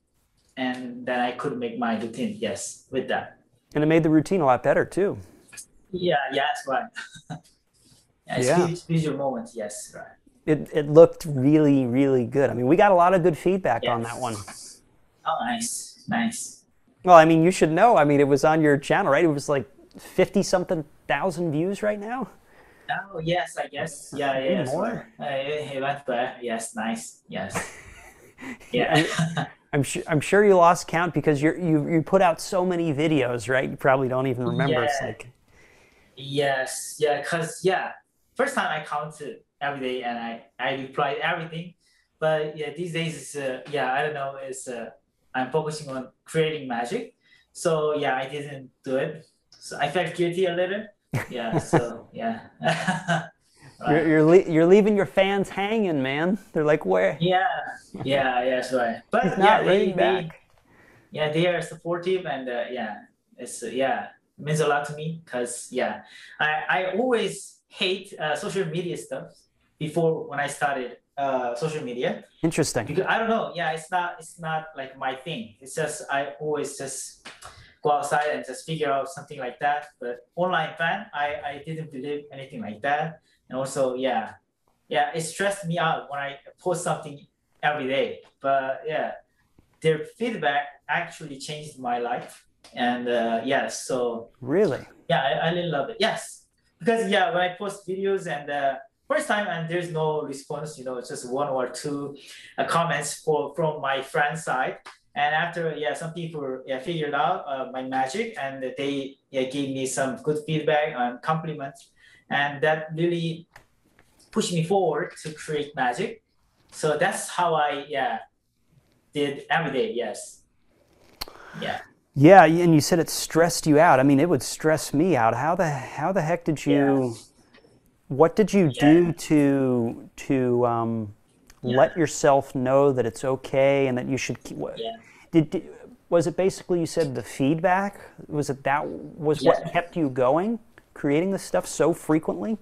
and then I could make my routine yes with that. and it made the routine a lot better too Yeah yeah that's right. yeah, it's Yeah. visual moments yes right. it, it looked really really good i mean we got a lot of good feedback on Yes. that one Oh nice nice. well i mean you should know i mean it was on your channel right it was like 50 something thousand views right now Oh yes I guess yeah yeah more. right. Uh, it, it went there yes nice yes. Yeah. I'm sure I'm sure you lost count because you're, you you put out so many videos, right? You probably don't even remember. It's like Yes, yeah, cause yeah, first time I counted every day and I I replied everything, but yeah, these days it's uh, yeah I don't know it's uh, I'm focusing on creating magic, so yeah I didn't do it, so I felt guilty a little, yeah, so yeah, you're you're, le- you're leaving your fans hanging, man. They're like, where? yeah, yeah, yeah, that's right, but He's yeah, they, they yeah they are supportive and uh, yeah it's uh, yeah it means a lot to me because yeah i i always hate uh, social media stuff before when i started uh, social media Interesting. because i don't know yeah it's not it's not like my thing it's just i always just go outside and just figure out something like that but online fan i i didn't believe anything like that and also yeah. Yeah it stressed me out when i post something every day. But yeah their feedback actually changed my life. And uh, yes so Really? yeah I, I really love it. Yes. Because yeah when i post videos and uh, first time and there's no response you know it's just one or two uh, comments for from my friend side. And after yeah some people yeah figured out uh, my magic and they yeah, gave me some good feedback and compliments and that really pushed me forward to create magic so that's how i yeah did every day yes yeah yeah and you said it stressed you out i mean it would stress me out how the how the heck did you yeah. what did you yeah. do to to um, yeah. let yourself know that it's okay and that you should keep yeah. did, did, was it basically you said the feedback was it that was what kept you going creating this stuff so frequently?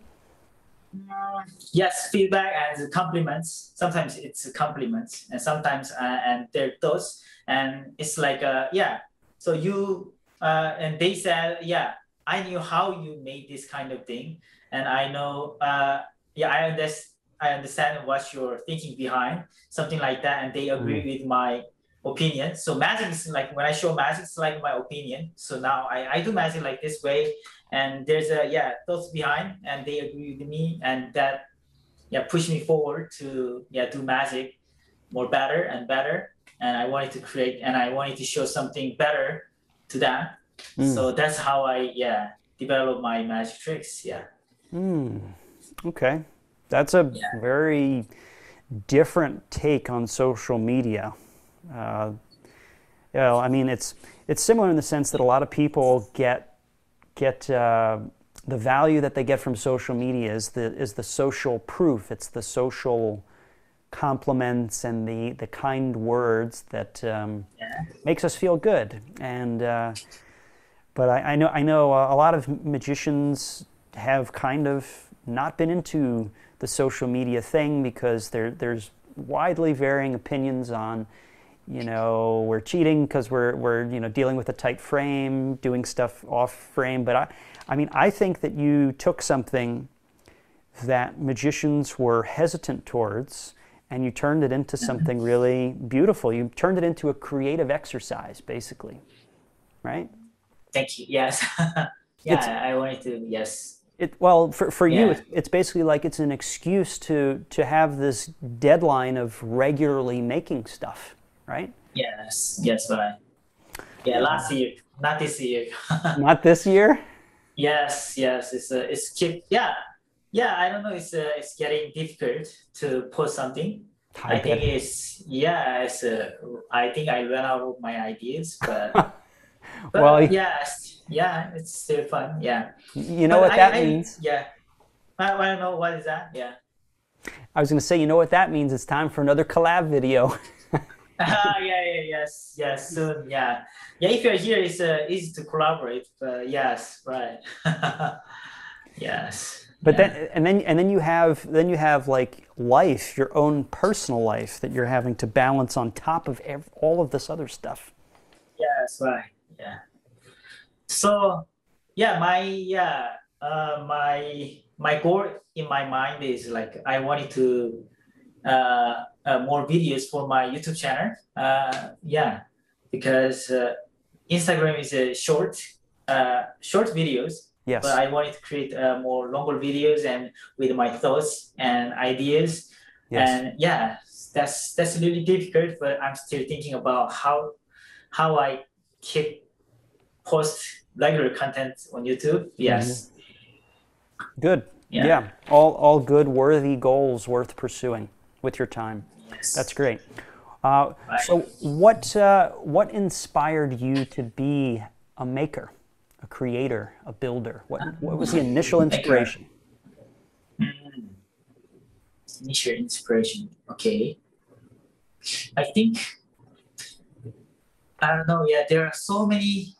Yes feedback and compliments. Sometimes it's compliments and sometimes uh, and they're those. And it's like uh, yeah. So you uh, and they said yeah i knew how you made this kind of thing. And i know uh, yeah i understand I understand what you're thinking behind something like that, and they agree mm. with my opinion. So magic is like when I show magic, it's like my opinion. So now I, I do magic like this way, and there's a yeah thoughts behind, and they agree with me, and that yeah pushed me forward to yeah do magic more better and better. And I wanted to create, and I wanted to show something better to them. Mm. So that's how I yeah develop my magic tricks. Yeah. Mm. Okay. That's a yeah. very different take on social media. Uh, you know, I mean, it's it's similar in the sense that a lot of people get get uh, the value that they get from social media is the is the social proof. It's the social compliments and the the kind words that um, yeah. makes us feel good. And uh, but I, I, know I know a lot of magicians have kind of not been into the social media thing because there, there's widely varying opinions on, you know, we're cheating because we're, we're, you know, dealing with a tight frame, doing stuff off frame. But I, I mean, I think that you took something that magicians were hesitant towards and you turned it into something really beautiful. You turned it into a creative exercise, basically, right? Thank you. Yes. yeah, it's, I wanted to, yes, it, well, for, for yeah. you, it's, it's, basically like it's an excuse to, to have this deadline of regularly making stuff, right? Yes, yes, right. Yeah, last year, not this year. not this year? Yes, yes, it's uh, it's keep yeah, yeah. I don't know. It's uh, it's getting difficult to post something. I, I think it's yeah. It's uh, I think I ran out of my ideas, but, but well, yes yeah, it's still fun. Yeah. You know but what I, that I, means? Yeah. I, I don't know what is that. Yeah. I was going to say, you know what that means? It's time for another collab video. yeah, yeah, yes, yes, soon, yeah, yeah. If you're here, it's uh, easy to collaborate. But yes, right. yes. But yeah. then, and then, and then you have, then you have like life, your own personal life that you're having to balance on top of every, all of this other stuff. Yes, right. Yeah so yeah my yeah uh, my my goal in my mind is like i wanted to more videos for my youtube channel uh, yeah because uh, instagram is a short uh, short videos yes but i wanted to create uh, more longer videos and with my thoughts and ideas yes. and yeah that's that's really difficult but i'm still thinking about how how i keep post regular content on YouTube. Yes. Mm-hmm. Good. Yeah. yeah. All all good, worthy goals worth pursuing with your time. That's great. Uh. So, what uh, what inspired you to be a maker, a creator, a builder? What what was the initial inspiration? Mm. Initial inspiration. Okay. I think I don't know. Yeah, there are so many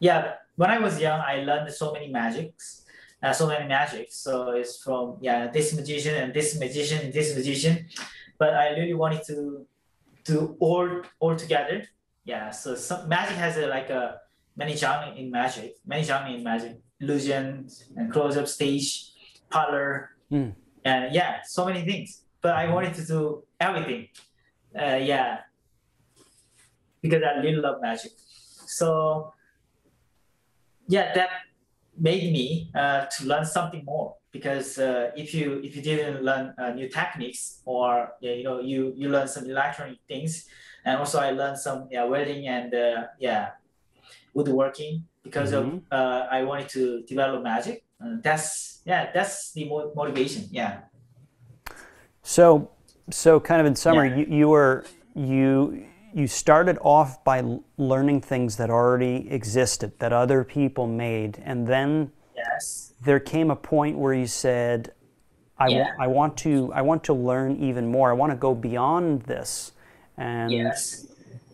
yeah, when I was young, I learned so many magics, uh, so many magic. So it's from yeah, this magician and this magician and this magician, but I really wanted to do all all together. Yeah, so some magic has a, like a many genre in magic, many genre in magic, illusion and close up stage, parlor, mm. and yeah, so many things. But I wanted to do everything. Uh, yeah, because I really love magic. So yeah, that made me uh, to learn something more because uh, if you if you didn't learn uh, new techniques or you know you you learn some electronic things, and also I learned some yeah welding and uh, yeah woodworking because Mhm. of uh, I wanted to develop magic. Uh, that's yeah, that's the mo- motivation. Yeah. So, so kind of in summary, you, you were you you started off by learning things that already existed that other people made, and then Yes. there came a point where you said, "I Yeah. want want to I want to learn even more. I want to go beyond this," and Yes.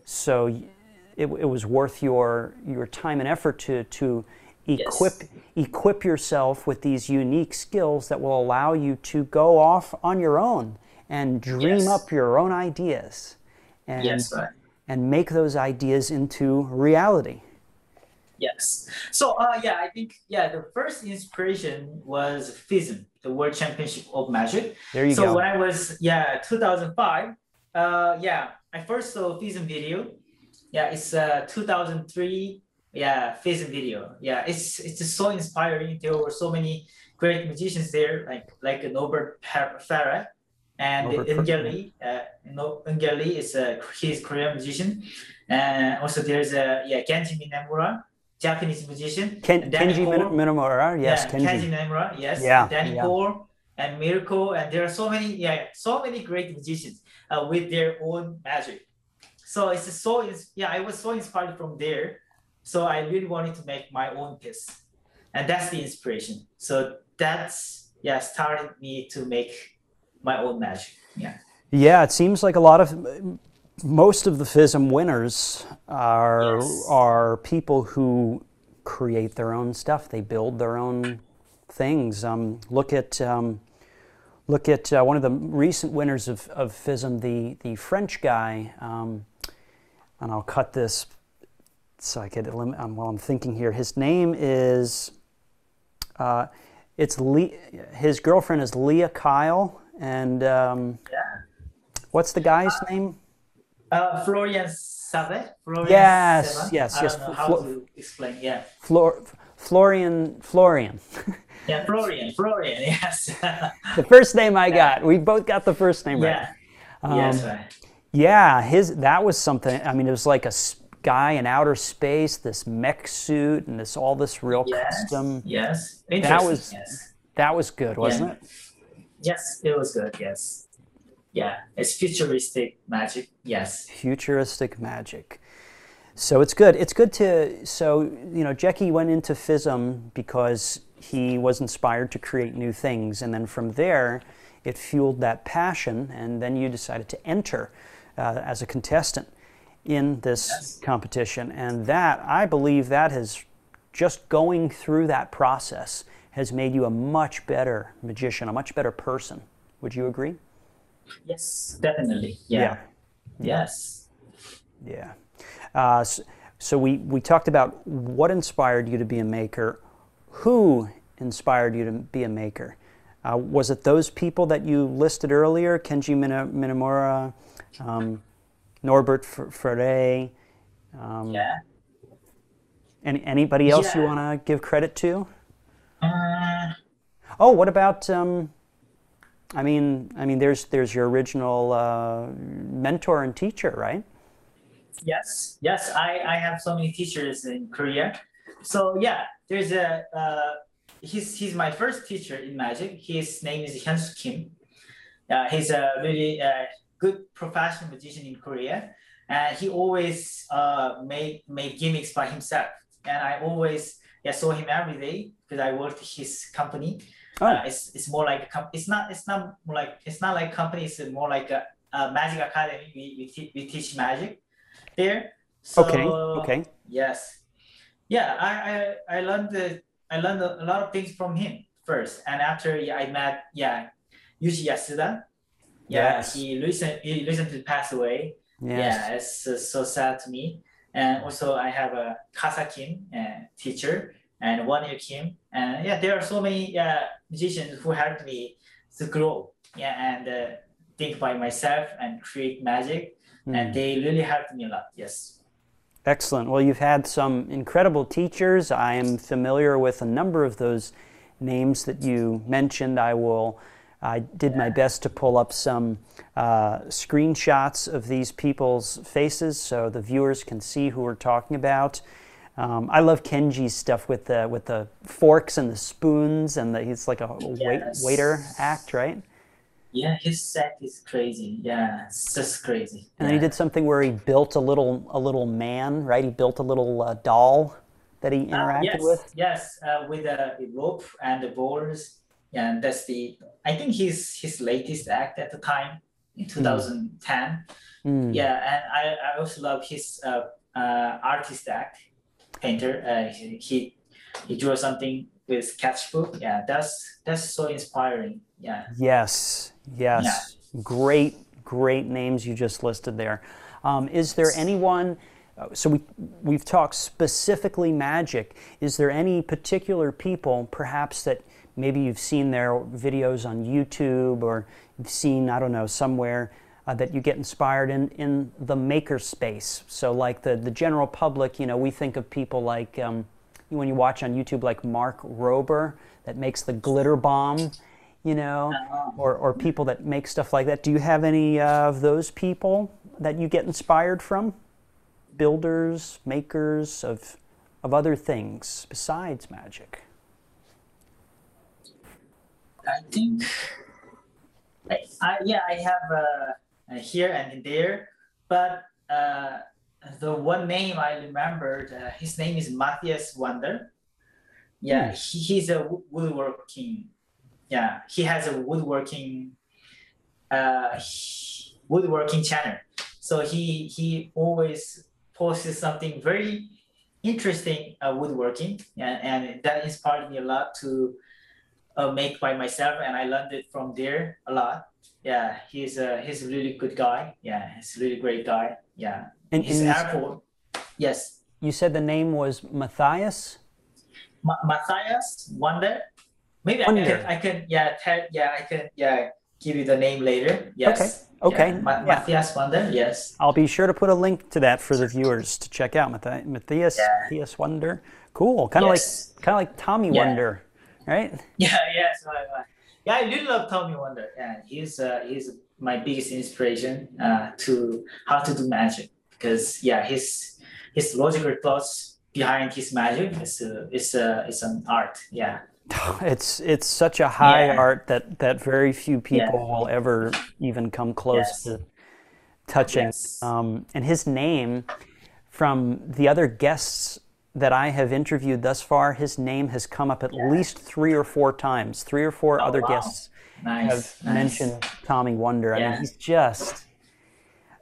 so it, it was worth your your time and effort to to equip equip yourself with these unique skills that will allow you to go off on your own and dream Yes. up your own ideas and Yes. Right. and make those ideas into reality. Yes. So uh yeah, I think yeah, the first inspiration was FISM, the World Championship of Magic. There you so go. when I was yeah 2005, uh yeah, I first saw FISM video. Yeah, it's uh 2003. Yeah, FISM video. Yeah, it's it's just so inspiring. There were so many great magicians there, like like Norbert Ferré and. Ngeli. Uh, no, Ngeli is a he's Korean musician, and also there's a yeah Kenji Minamura, Japanese musician. Ken, Kenji Cole. Minamura, yes, yeah, Kenji. Kenji Minamura, yes. Yeah, Danny yeah. Cole and Miracle, and there are so many, yeah, so many great musicians uh, with their own magic. So it's so, yeah, I was so inspired from there. So I really wanted to make my own piece, and that's the inspiration. So that's yeah started me to make my own magic. Yeah. Yeah, it seems like a lot of most of the FISM winners are Yes. are people who create their own stuff. They build their own things. Um, look at um, look at uh, one of the recent winners of, of FISM, the the French guy. Um, and I'll cut this so I could eliminate. Um, while I'm thinking here, his name is. Uh, it's Le- his girlfriend is Leah Kyle, and um, Yeah. what's the guy's name? Uh, Florian Sainvet. Florian Yes, yes, I yes, don't know Flo- how to explain. Yeah. Flor- Florian. Florian. Yeah, Florian. Florian. Yes. the first name I got. We both got the first name right. yeah. Um, yes. Right. Yeah, his that was something. I mean, it was like a guy in outer space, this mech suit, and this all this real Yes. custom. Yes. That Interesting, was Yes. that was good, wasn't Yeah. it? Yes, it was good. Yes. Yeah, it's futuristic magic. Yes. Futuristic magic. So it's good. It's good to so you know Jackie went into FISM because he was inspired to create new things, and then from there, it fueled that passion, and then you decided to enter uh, as a contestant in this Yes. competition, and that I believe that has just going through that process has made you a much better magician, a much better person. Would you agree? Yes, definitely. Yeah. Yes. Yeah. Uh, so, so we, we talked about what inspired you to be a maker. Who inspired you to be a maker? Uh, was it those people that you listed earlier, Kenji Mina- Minamura, um, Norbert F- Ferre? Um, Yeah. any, anybody else you want to give credit to? Uh, Oh, what about? Um, I mean, I mean, there's there's your original uh, mentor and teacher, right? yes. Yes. I I have so many teachers in Korea. So yeah, there's a uh, he's he's my first teacher in magic. His name is Hyunsoo Kim. Uh, he's a really uh, good professional magician in Korea, and he always uh, made made gimmicks by himself. And I always yeah saw him every day because I worked his company. Oh. Uh, it's it's more like com- it's not it's not like it's not like company. It's more like a, a magic academy. We we, te- we teach magic there. So, Okay. Okay. Yes. Yeah, I I, I learned the I learned a, a lot of things from him first, and after yeah, I met yeah Yuji Yasuda. Yeah, Yes. he recent he recently passed away. Yes. Yeah, it's uh, so sad to me. And also I have a Kasa Kim uh, teacher and one year Kim, and yeah, there are so many uh, musicians who helped me to grow. Yeah, and uh, think by myself and create magic, Hmm. and they really helped me a lot. Yes. Excellent. Well, you've had some incredible teachers. I am familiar with a number of those names that you mentioned. I will I did my best to pull up some uh, screenshots of these people's faces so the viewers can see who we're talking about. Um, I love Kenji's stuff with the with the forks and the spoons, and the, he's like a wait, waiter act, right? Yeah, his set is crazy. Yeah, it's just crazy. And then he did something where he built a little a little man, right? He built a little uh, doll that he Uh, interacted yes, with. yes, uh, with a rope and the borders. Yeah, and that's the. I think his his latest act at the time in 2010. Hmm. Yeah, and I, I also love his uh, uh, artist act, painter. Uh, he, he he drew something with sketchbook. Yeah, that's that's so inspiring. Yeah. Yes, yes. Yeah. Great, great names you just listed there. Um, is there anyone? uh, So we we've talked specifically magic. Is there any particular people, perhaps that maybe you've seen their videos on YouTube or you've seen I don't know somewhere uh, that you get inspired in in the maker space? So like the the general public, you know, we think of people like. Um, when you watch on YouTube, like Mark Rober, that makes the glitter bomb, you know, or, or people that make stuff like that. Do you have any uh, of those people that you get inspired from? Builders, makers of, of other things besides magic? I think, I, I yeah, I have uh, here and there, but uh, the one name I remembered, uh, his name is Matthias Wandel. Yeah, he, he's a woodworking. Yeah, he has a woodworking, uh, he- woodworking channel. So he he always posts something very interesting uh, woodworking, and, and that inspired me a lot to uh, make by myself, and I learned it from there a lot. Yeah, he's a he's a really good guy. Yeah, he's a really great guy. Yeah, And, you, airport. Yes, you said the name was Matthias? Ma- Matthias Wonder. Maybe I can I can yeah tell yeah I can yeah give you the name later. Yes. Okay, Yeah, Ma- yeah. Matthias Wonder. Yes. I'll be sure to put a link to that for the viewers to check out. Matthias, Matthias, Yeah. Matthias Wonder. Cool. Kind of Yes. like kind of like Tommy Yeah. Wonder, right? Yeah. Yes. right, right. Yeah, I really love Tommy Wonder. Yeah, he's uh, he's my biggest inspiration uh, to how to do magic because yeah, his his logical thoughts behind his magic is uh, is uh, is an art. Yeah. It's it's such a high Yeah. art that that very few people Yeah. will ever even come close Yes. to touching. Yes. Um, and his name, from the other guests that I have interviewed thus far, his name has come up at least three or four times. Three or four other Oh, wow. guests Nice. have nice. mentioned Tommy Wonder. I mean, he's just.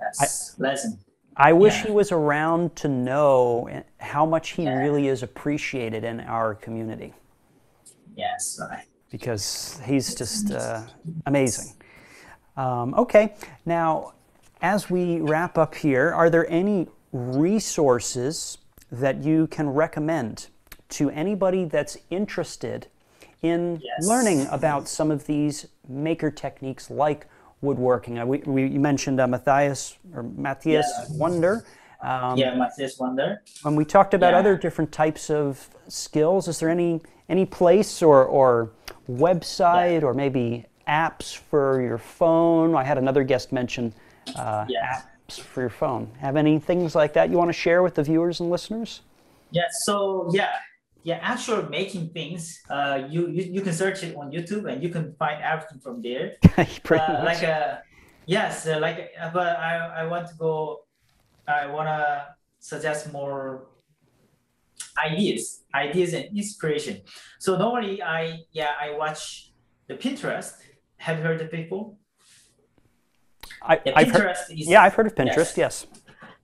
Yes. Legend. I wish Yeah. he was around to know how much he Yeah. really is appreciated in our community Yes. Right. because he's just uh, amazing. Um, okay, now as we wrap up here, are there any resources that you can recommend to anybody that's interested in Yes. learning about some of these maker techniques like woodworking? Uh, we, we, you mentioned uh, Matthias or Matthias Yeah. Wonder. Um, yeah, Matthias Wonder. when we talked about Yeah. other different types of skills, is there any any place or, or website or maybe apps for your phone? I had another guest mention uh, Yeah. Apps for your phone. Have any things like that you want to share with the viewers and listeners? Yeah. So yeah, yeah. Actual making things. Uh, you, you you can search it on YouTube and you can find everything from there. Uh, like a yes, uh, like uh, but I I want to go. I wanna suggest more ideas, ideas and inspiration. So normally I yeah I watch the Pinterest. Have you heard of people? I, Yeah, I've heard, yeah, I've heard of Pinterest. Yes.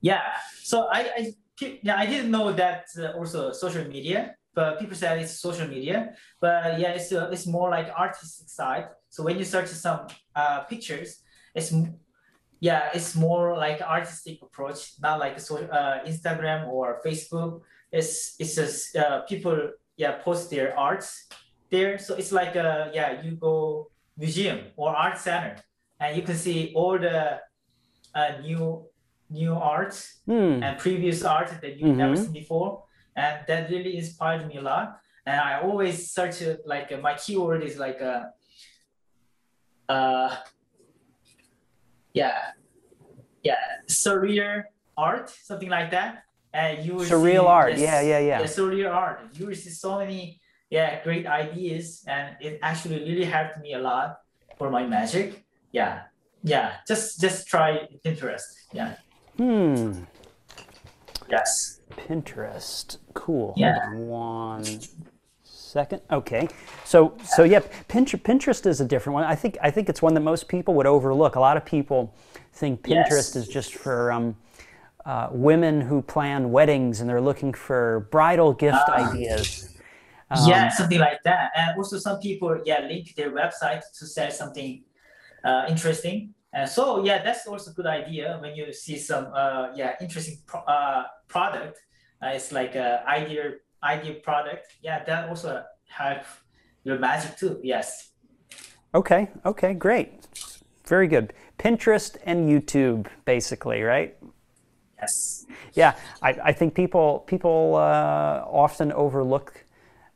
Yeah. So I, I yeah, I didn't know that uh, also social media, but people said it's social media. But yeah, it's uh, it's more like artistic side. So when you search some uh, pictures, it's yeah, it's more like artistic approach, not like so uh, Instagram or Facebook. It's it's just uh, people yeah post their arts there. So it's like uh yeah you go museum or art center and you can see all the uh, new new arts Hmm. and previous art that you've never Mhm. seen before and that really inspired me a lot and i always search it like uh, my keyword is like uh, uh, yeah, yeah, surreal art, something like that. And you Surreal see art, yeah, yeah, yeah. surreal art. You will see so many yeah great ideas, and it actually really helped me a lot for my magic. Yeah, yeah. Just just try Pinterest. Yeah. Hmm. Yes. Pinterest. Cool. Yeah. One second. Okay. So so yeah, Pinterest, Pinterest is a different one. I think I think it's one that most people would overlook. A lot of people think Yes. Pinterest is just for um, uh, women who plan weddings and they're looking for bridal gift Ah. ideas. yeah, something like that. And also some people, yeah, link their website to sell something uh, interesting. And so yeah, that's also a good idea when you see some uh, yeah interesting pro- uh, product. Uh, it's like a idea idea product. Yeah, that also help your magic too. Yes. Okay. Okay. Great. Very good. Pinterest and YouTube, basically, right? Yes. Yeah, I, I think people people uh, often overlook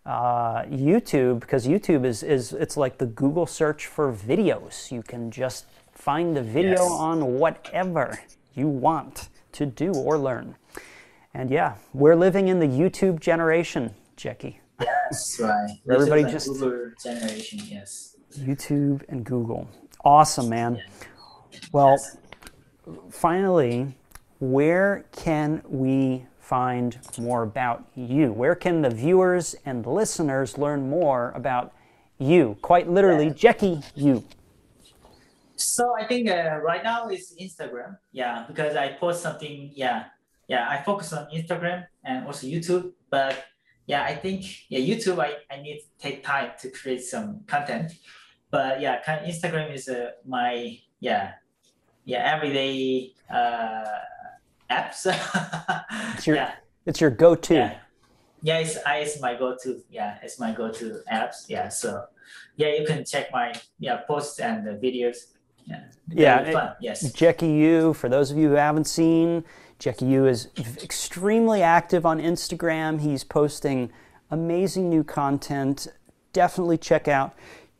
uh, YouTube because YouTube is, is it's like the Google search for videos. You can just find the video Yes. on whatever you want to do or learn. And yeah, we're living in the YouTube generation, Jackie. That's right. Everybody is just- like Uber generation. Yes. YouTube and Google. Awesome, man. Well, finally, where can we find more about you? Where can the viewers and listeners learn more about you? Quite literally, Jackie, you. So I think uh, right now it's Instagram. Yeah, because I post something. Yeah, yeah. I focus on Instagram and also YouTube. But yeah, I think yeah YouTube. I, I need to take time to create some content. But yeah, kind of Instagram is uh, my yeah yeah everyday uh, apps. It's your, yeah. it's your go-to. Yeah. Yeah, it's, I, it's my go-to. Yeah, it's my go-to apps. Yeah, so yeah, you can check my yeah posts and the videos. Yeah, Yeah, fun. yes. Jackie Yu. for those of you who haven't seen, Jackie Yu is extremely active on Instagram. He's posting amazing new content. Definitely check out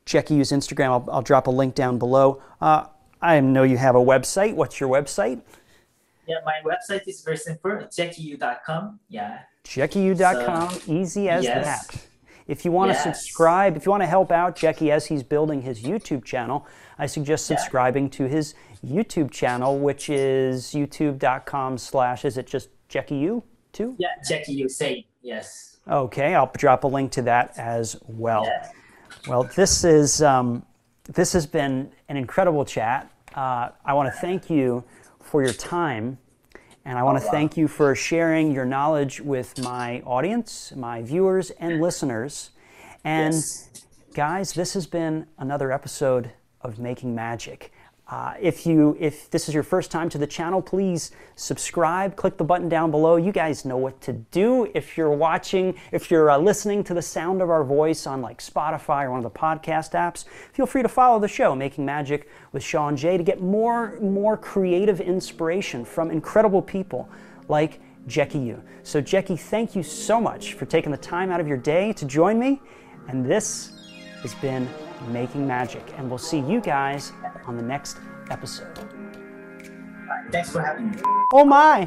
Jackie Yu's Instagram. I'll, I'll drop a link down below. Uh, I know you have a website. What's your website? Yeah, my website is very simple. JackieU.com. Yeah. JackieU.com. Easy as yes. that. If you want to subscribe, if you want to help out Jackie as he's building his YouTube channel, I suggest Yeah. subscribing to his YouTube channel, which is youtube.com slash, is it just Jackie Yu too? Yeah, JackieU say yes. Okay, I'll drop a link to that as well. Yeah. Well, this is um, this has been an incredible chat. Uh, I want to thank you for your time, and I want to Oh, thank you for sharing your knowledge with my audience, my viewers, and listeners. And Yes. guys, this has been another episode of Making Magic. Uh, if you if this is your first time to the channel, please subscribe. Click the button down below. You guys know what to do. If you're watching, if you're uh, listening to the sound of our voice on like Spotify or one of the podcast apps, feel free to follow the show, Making Magic with Sean Jay to get more more creative inspiration from incredible people like Jackie Yu. So Jackie, thank you so much for taking the time out of your day to join me. And this has been making magic. And we'll see you guys on the next episode. Thanks for having me. Oh my!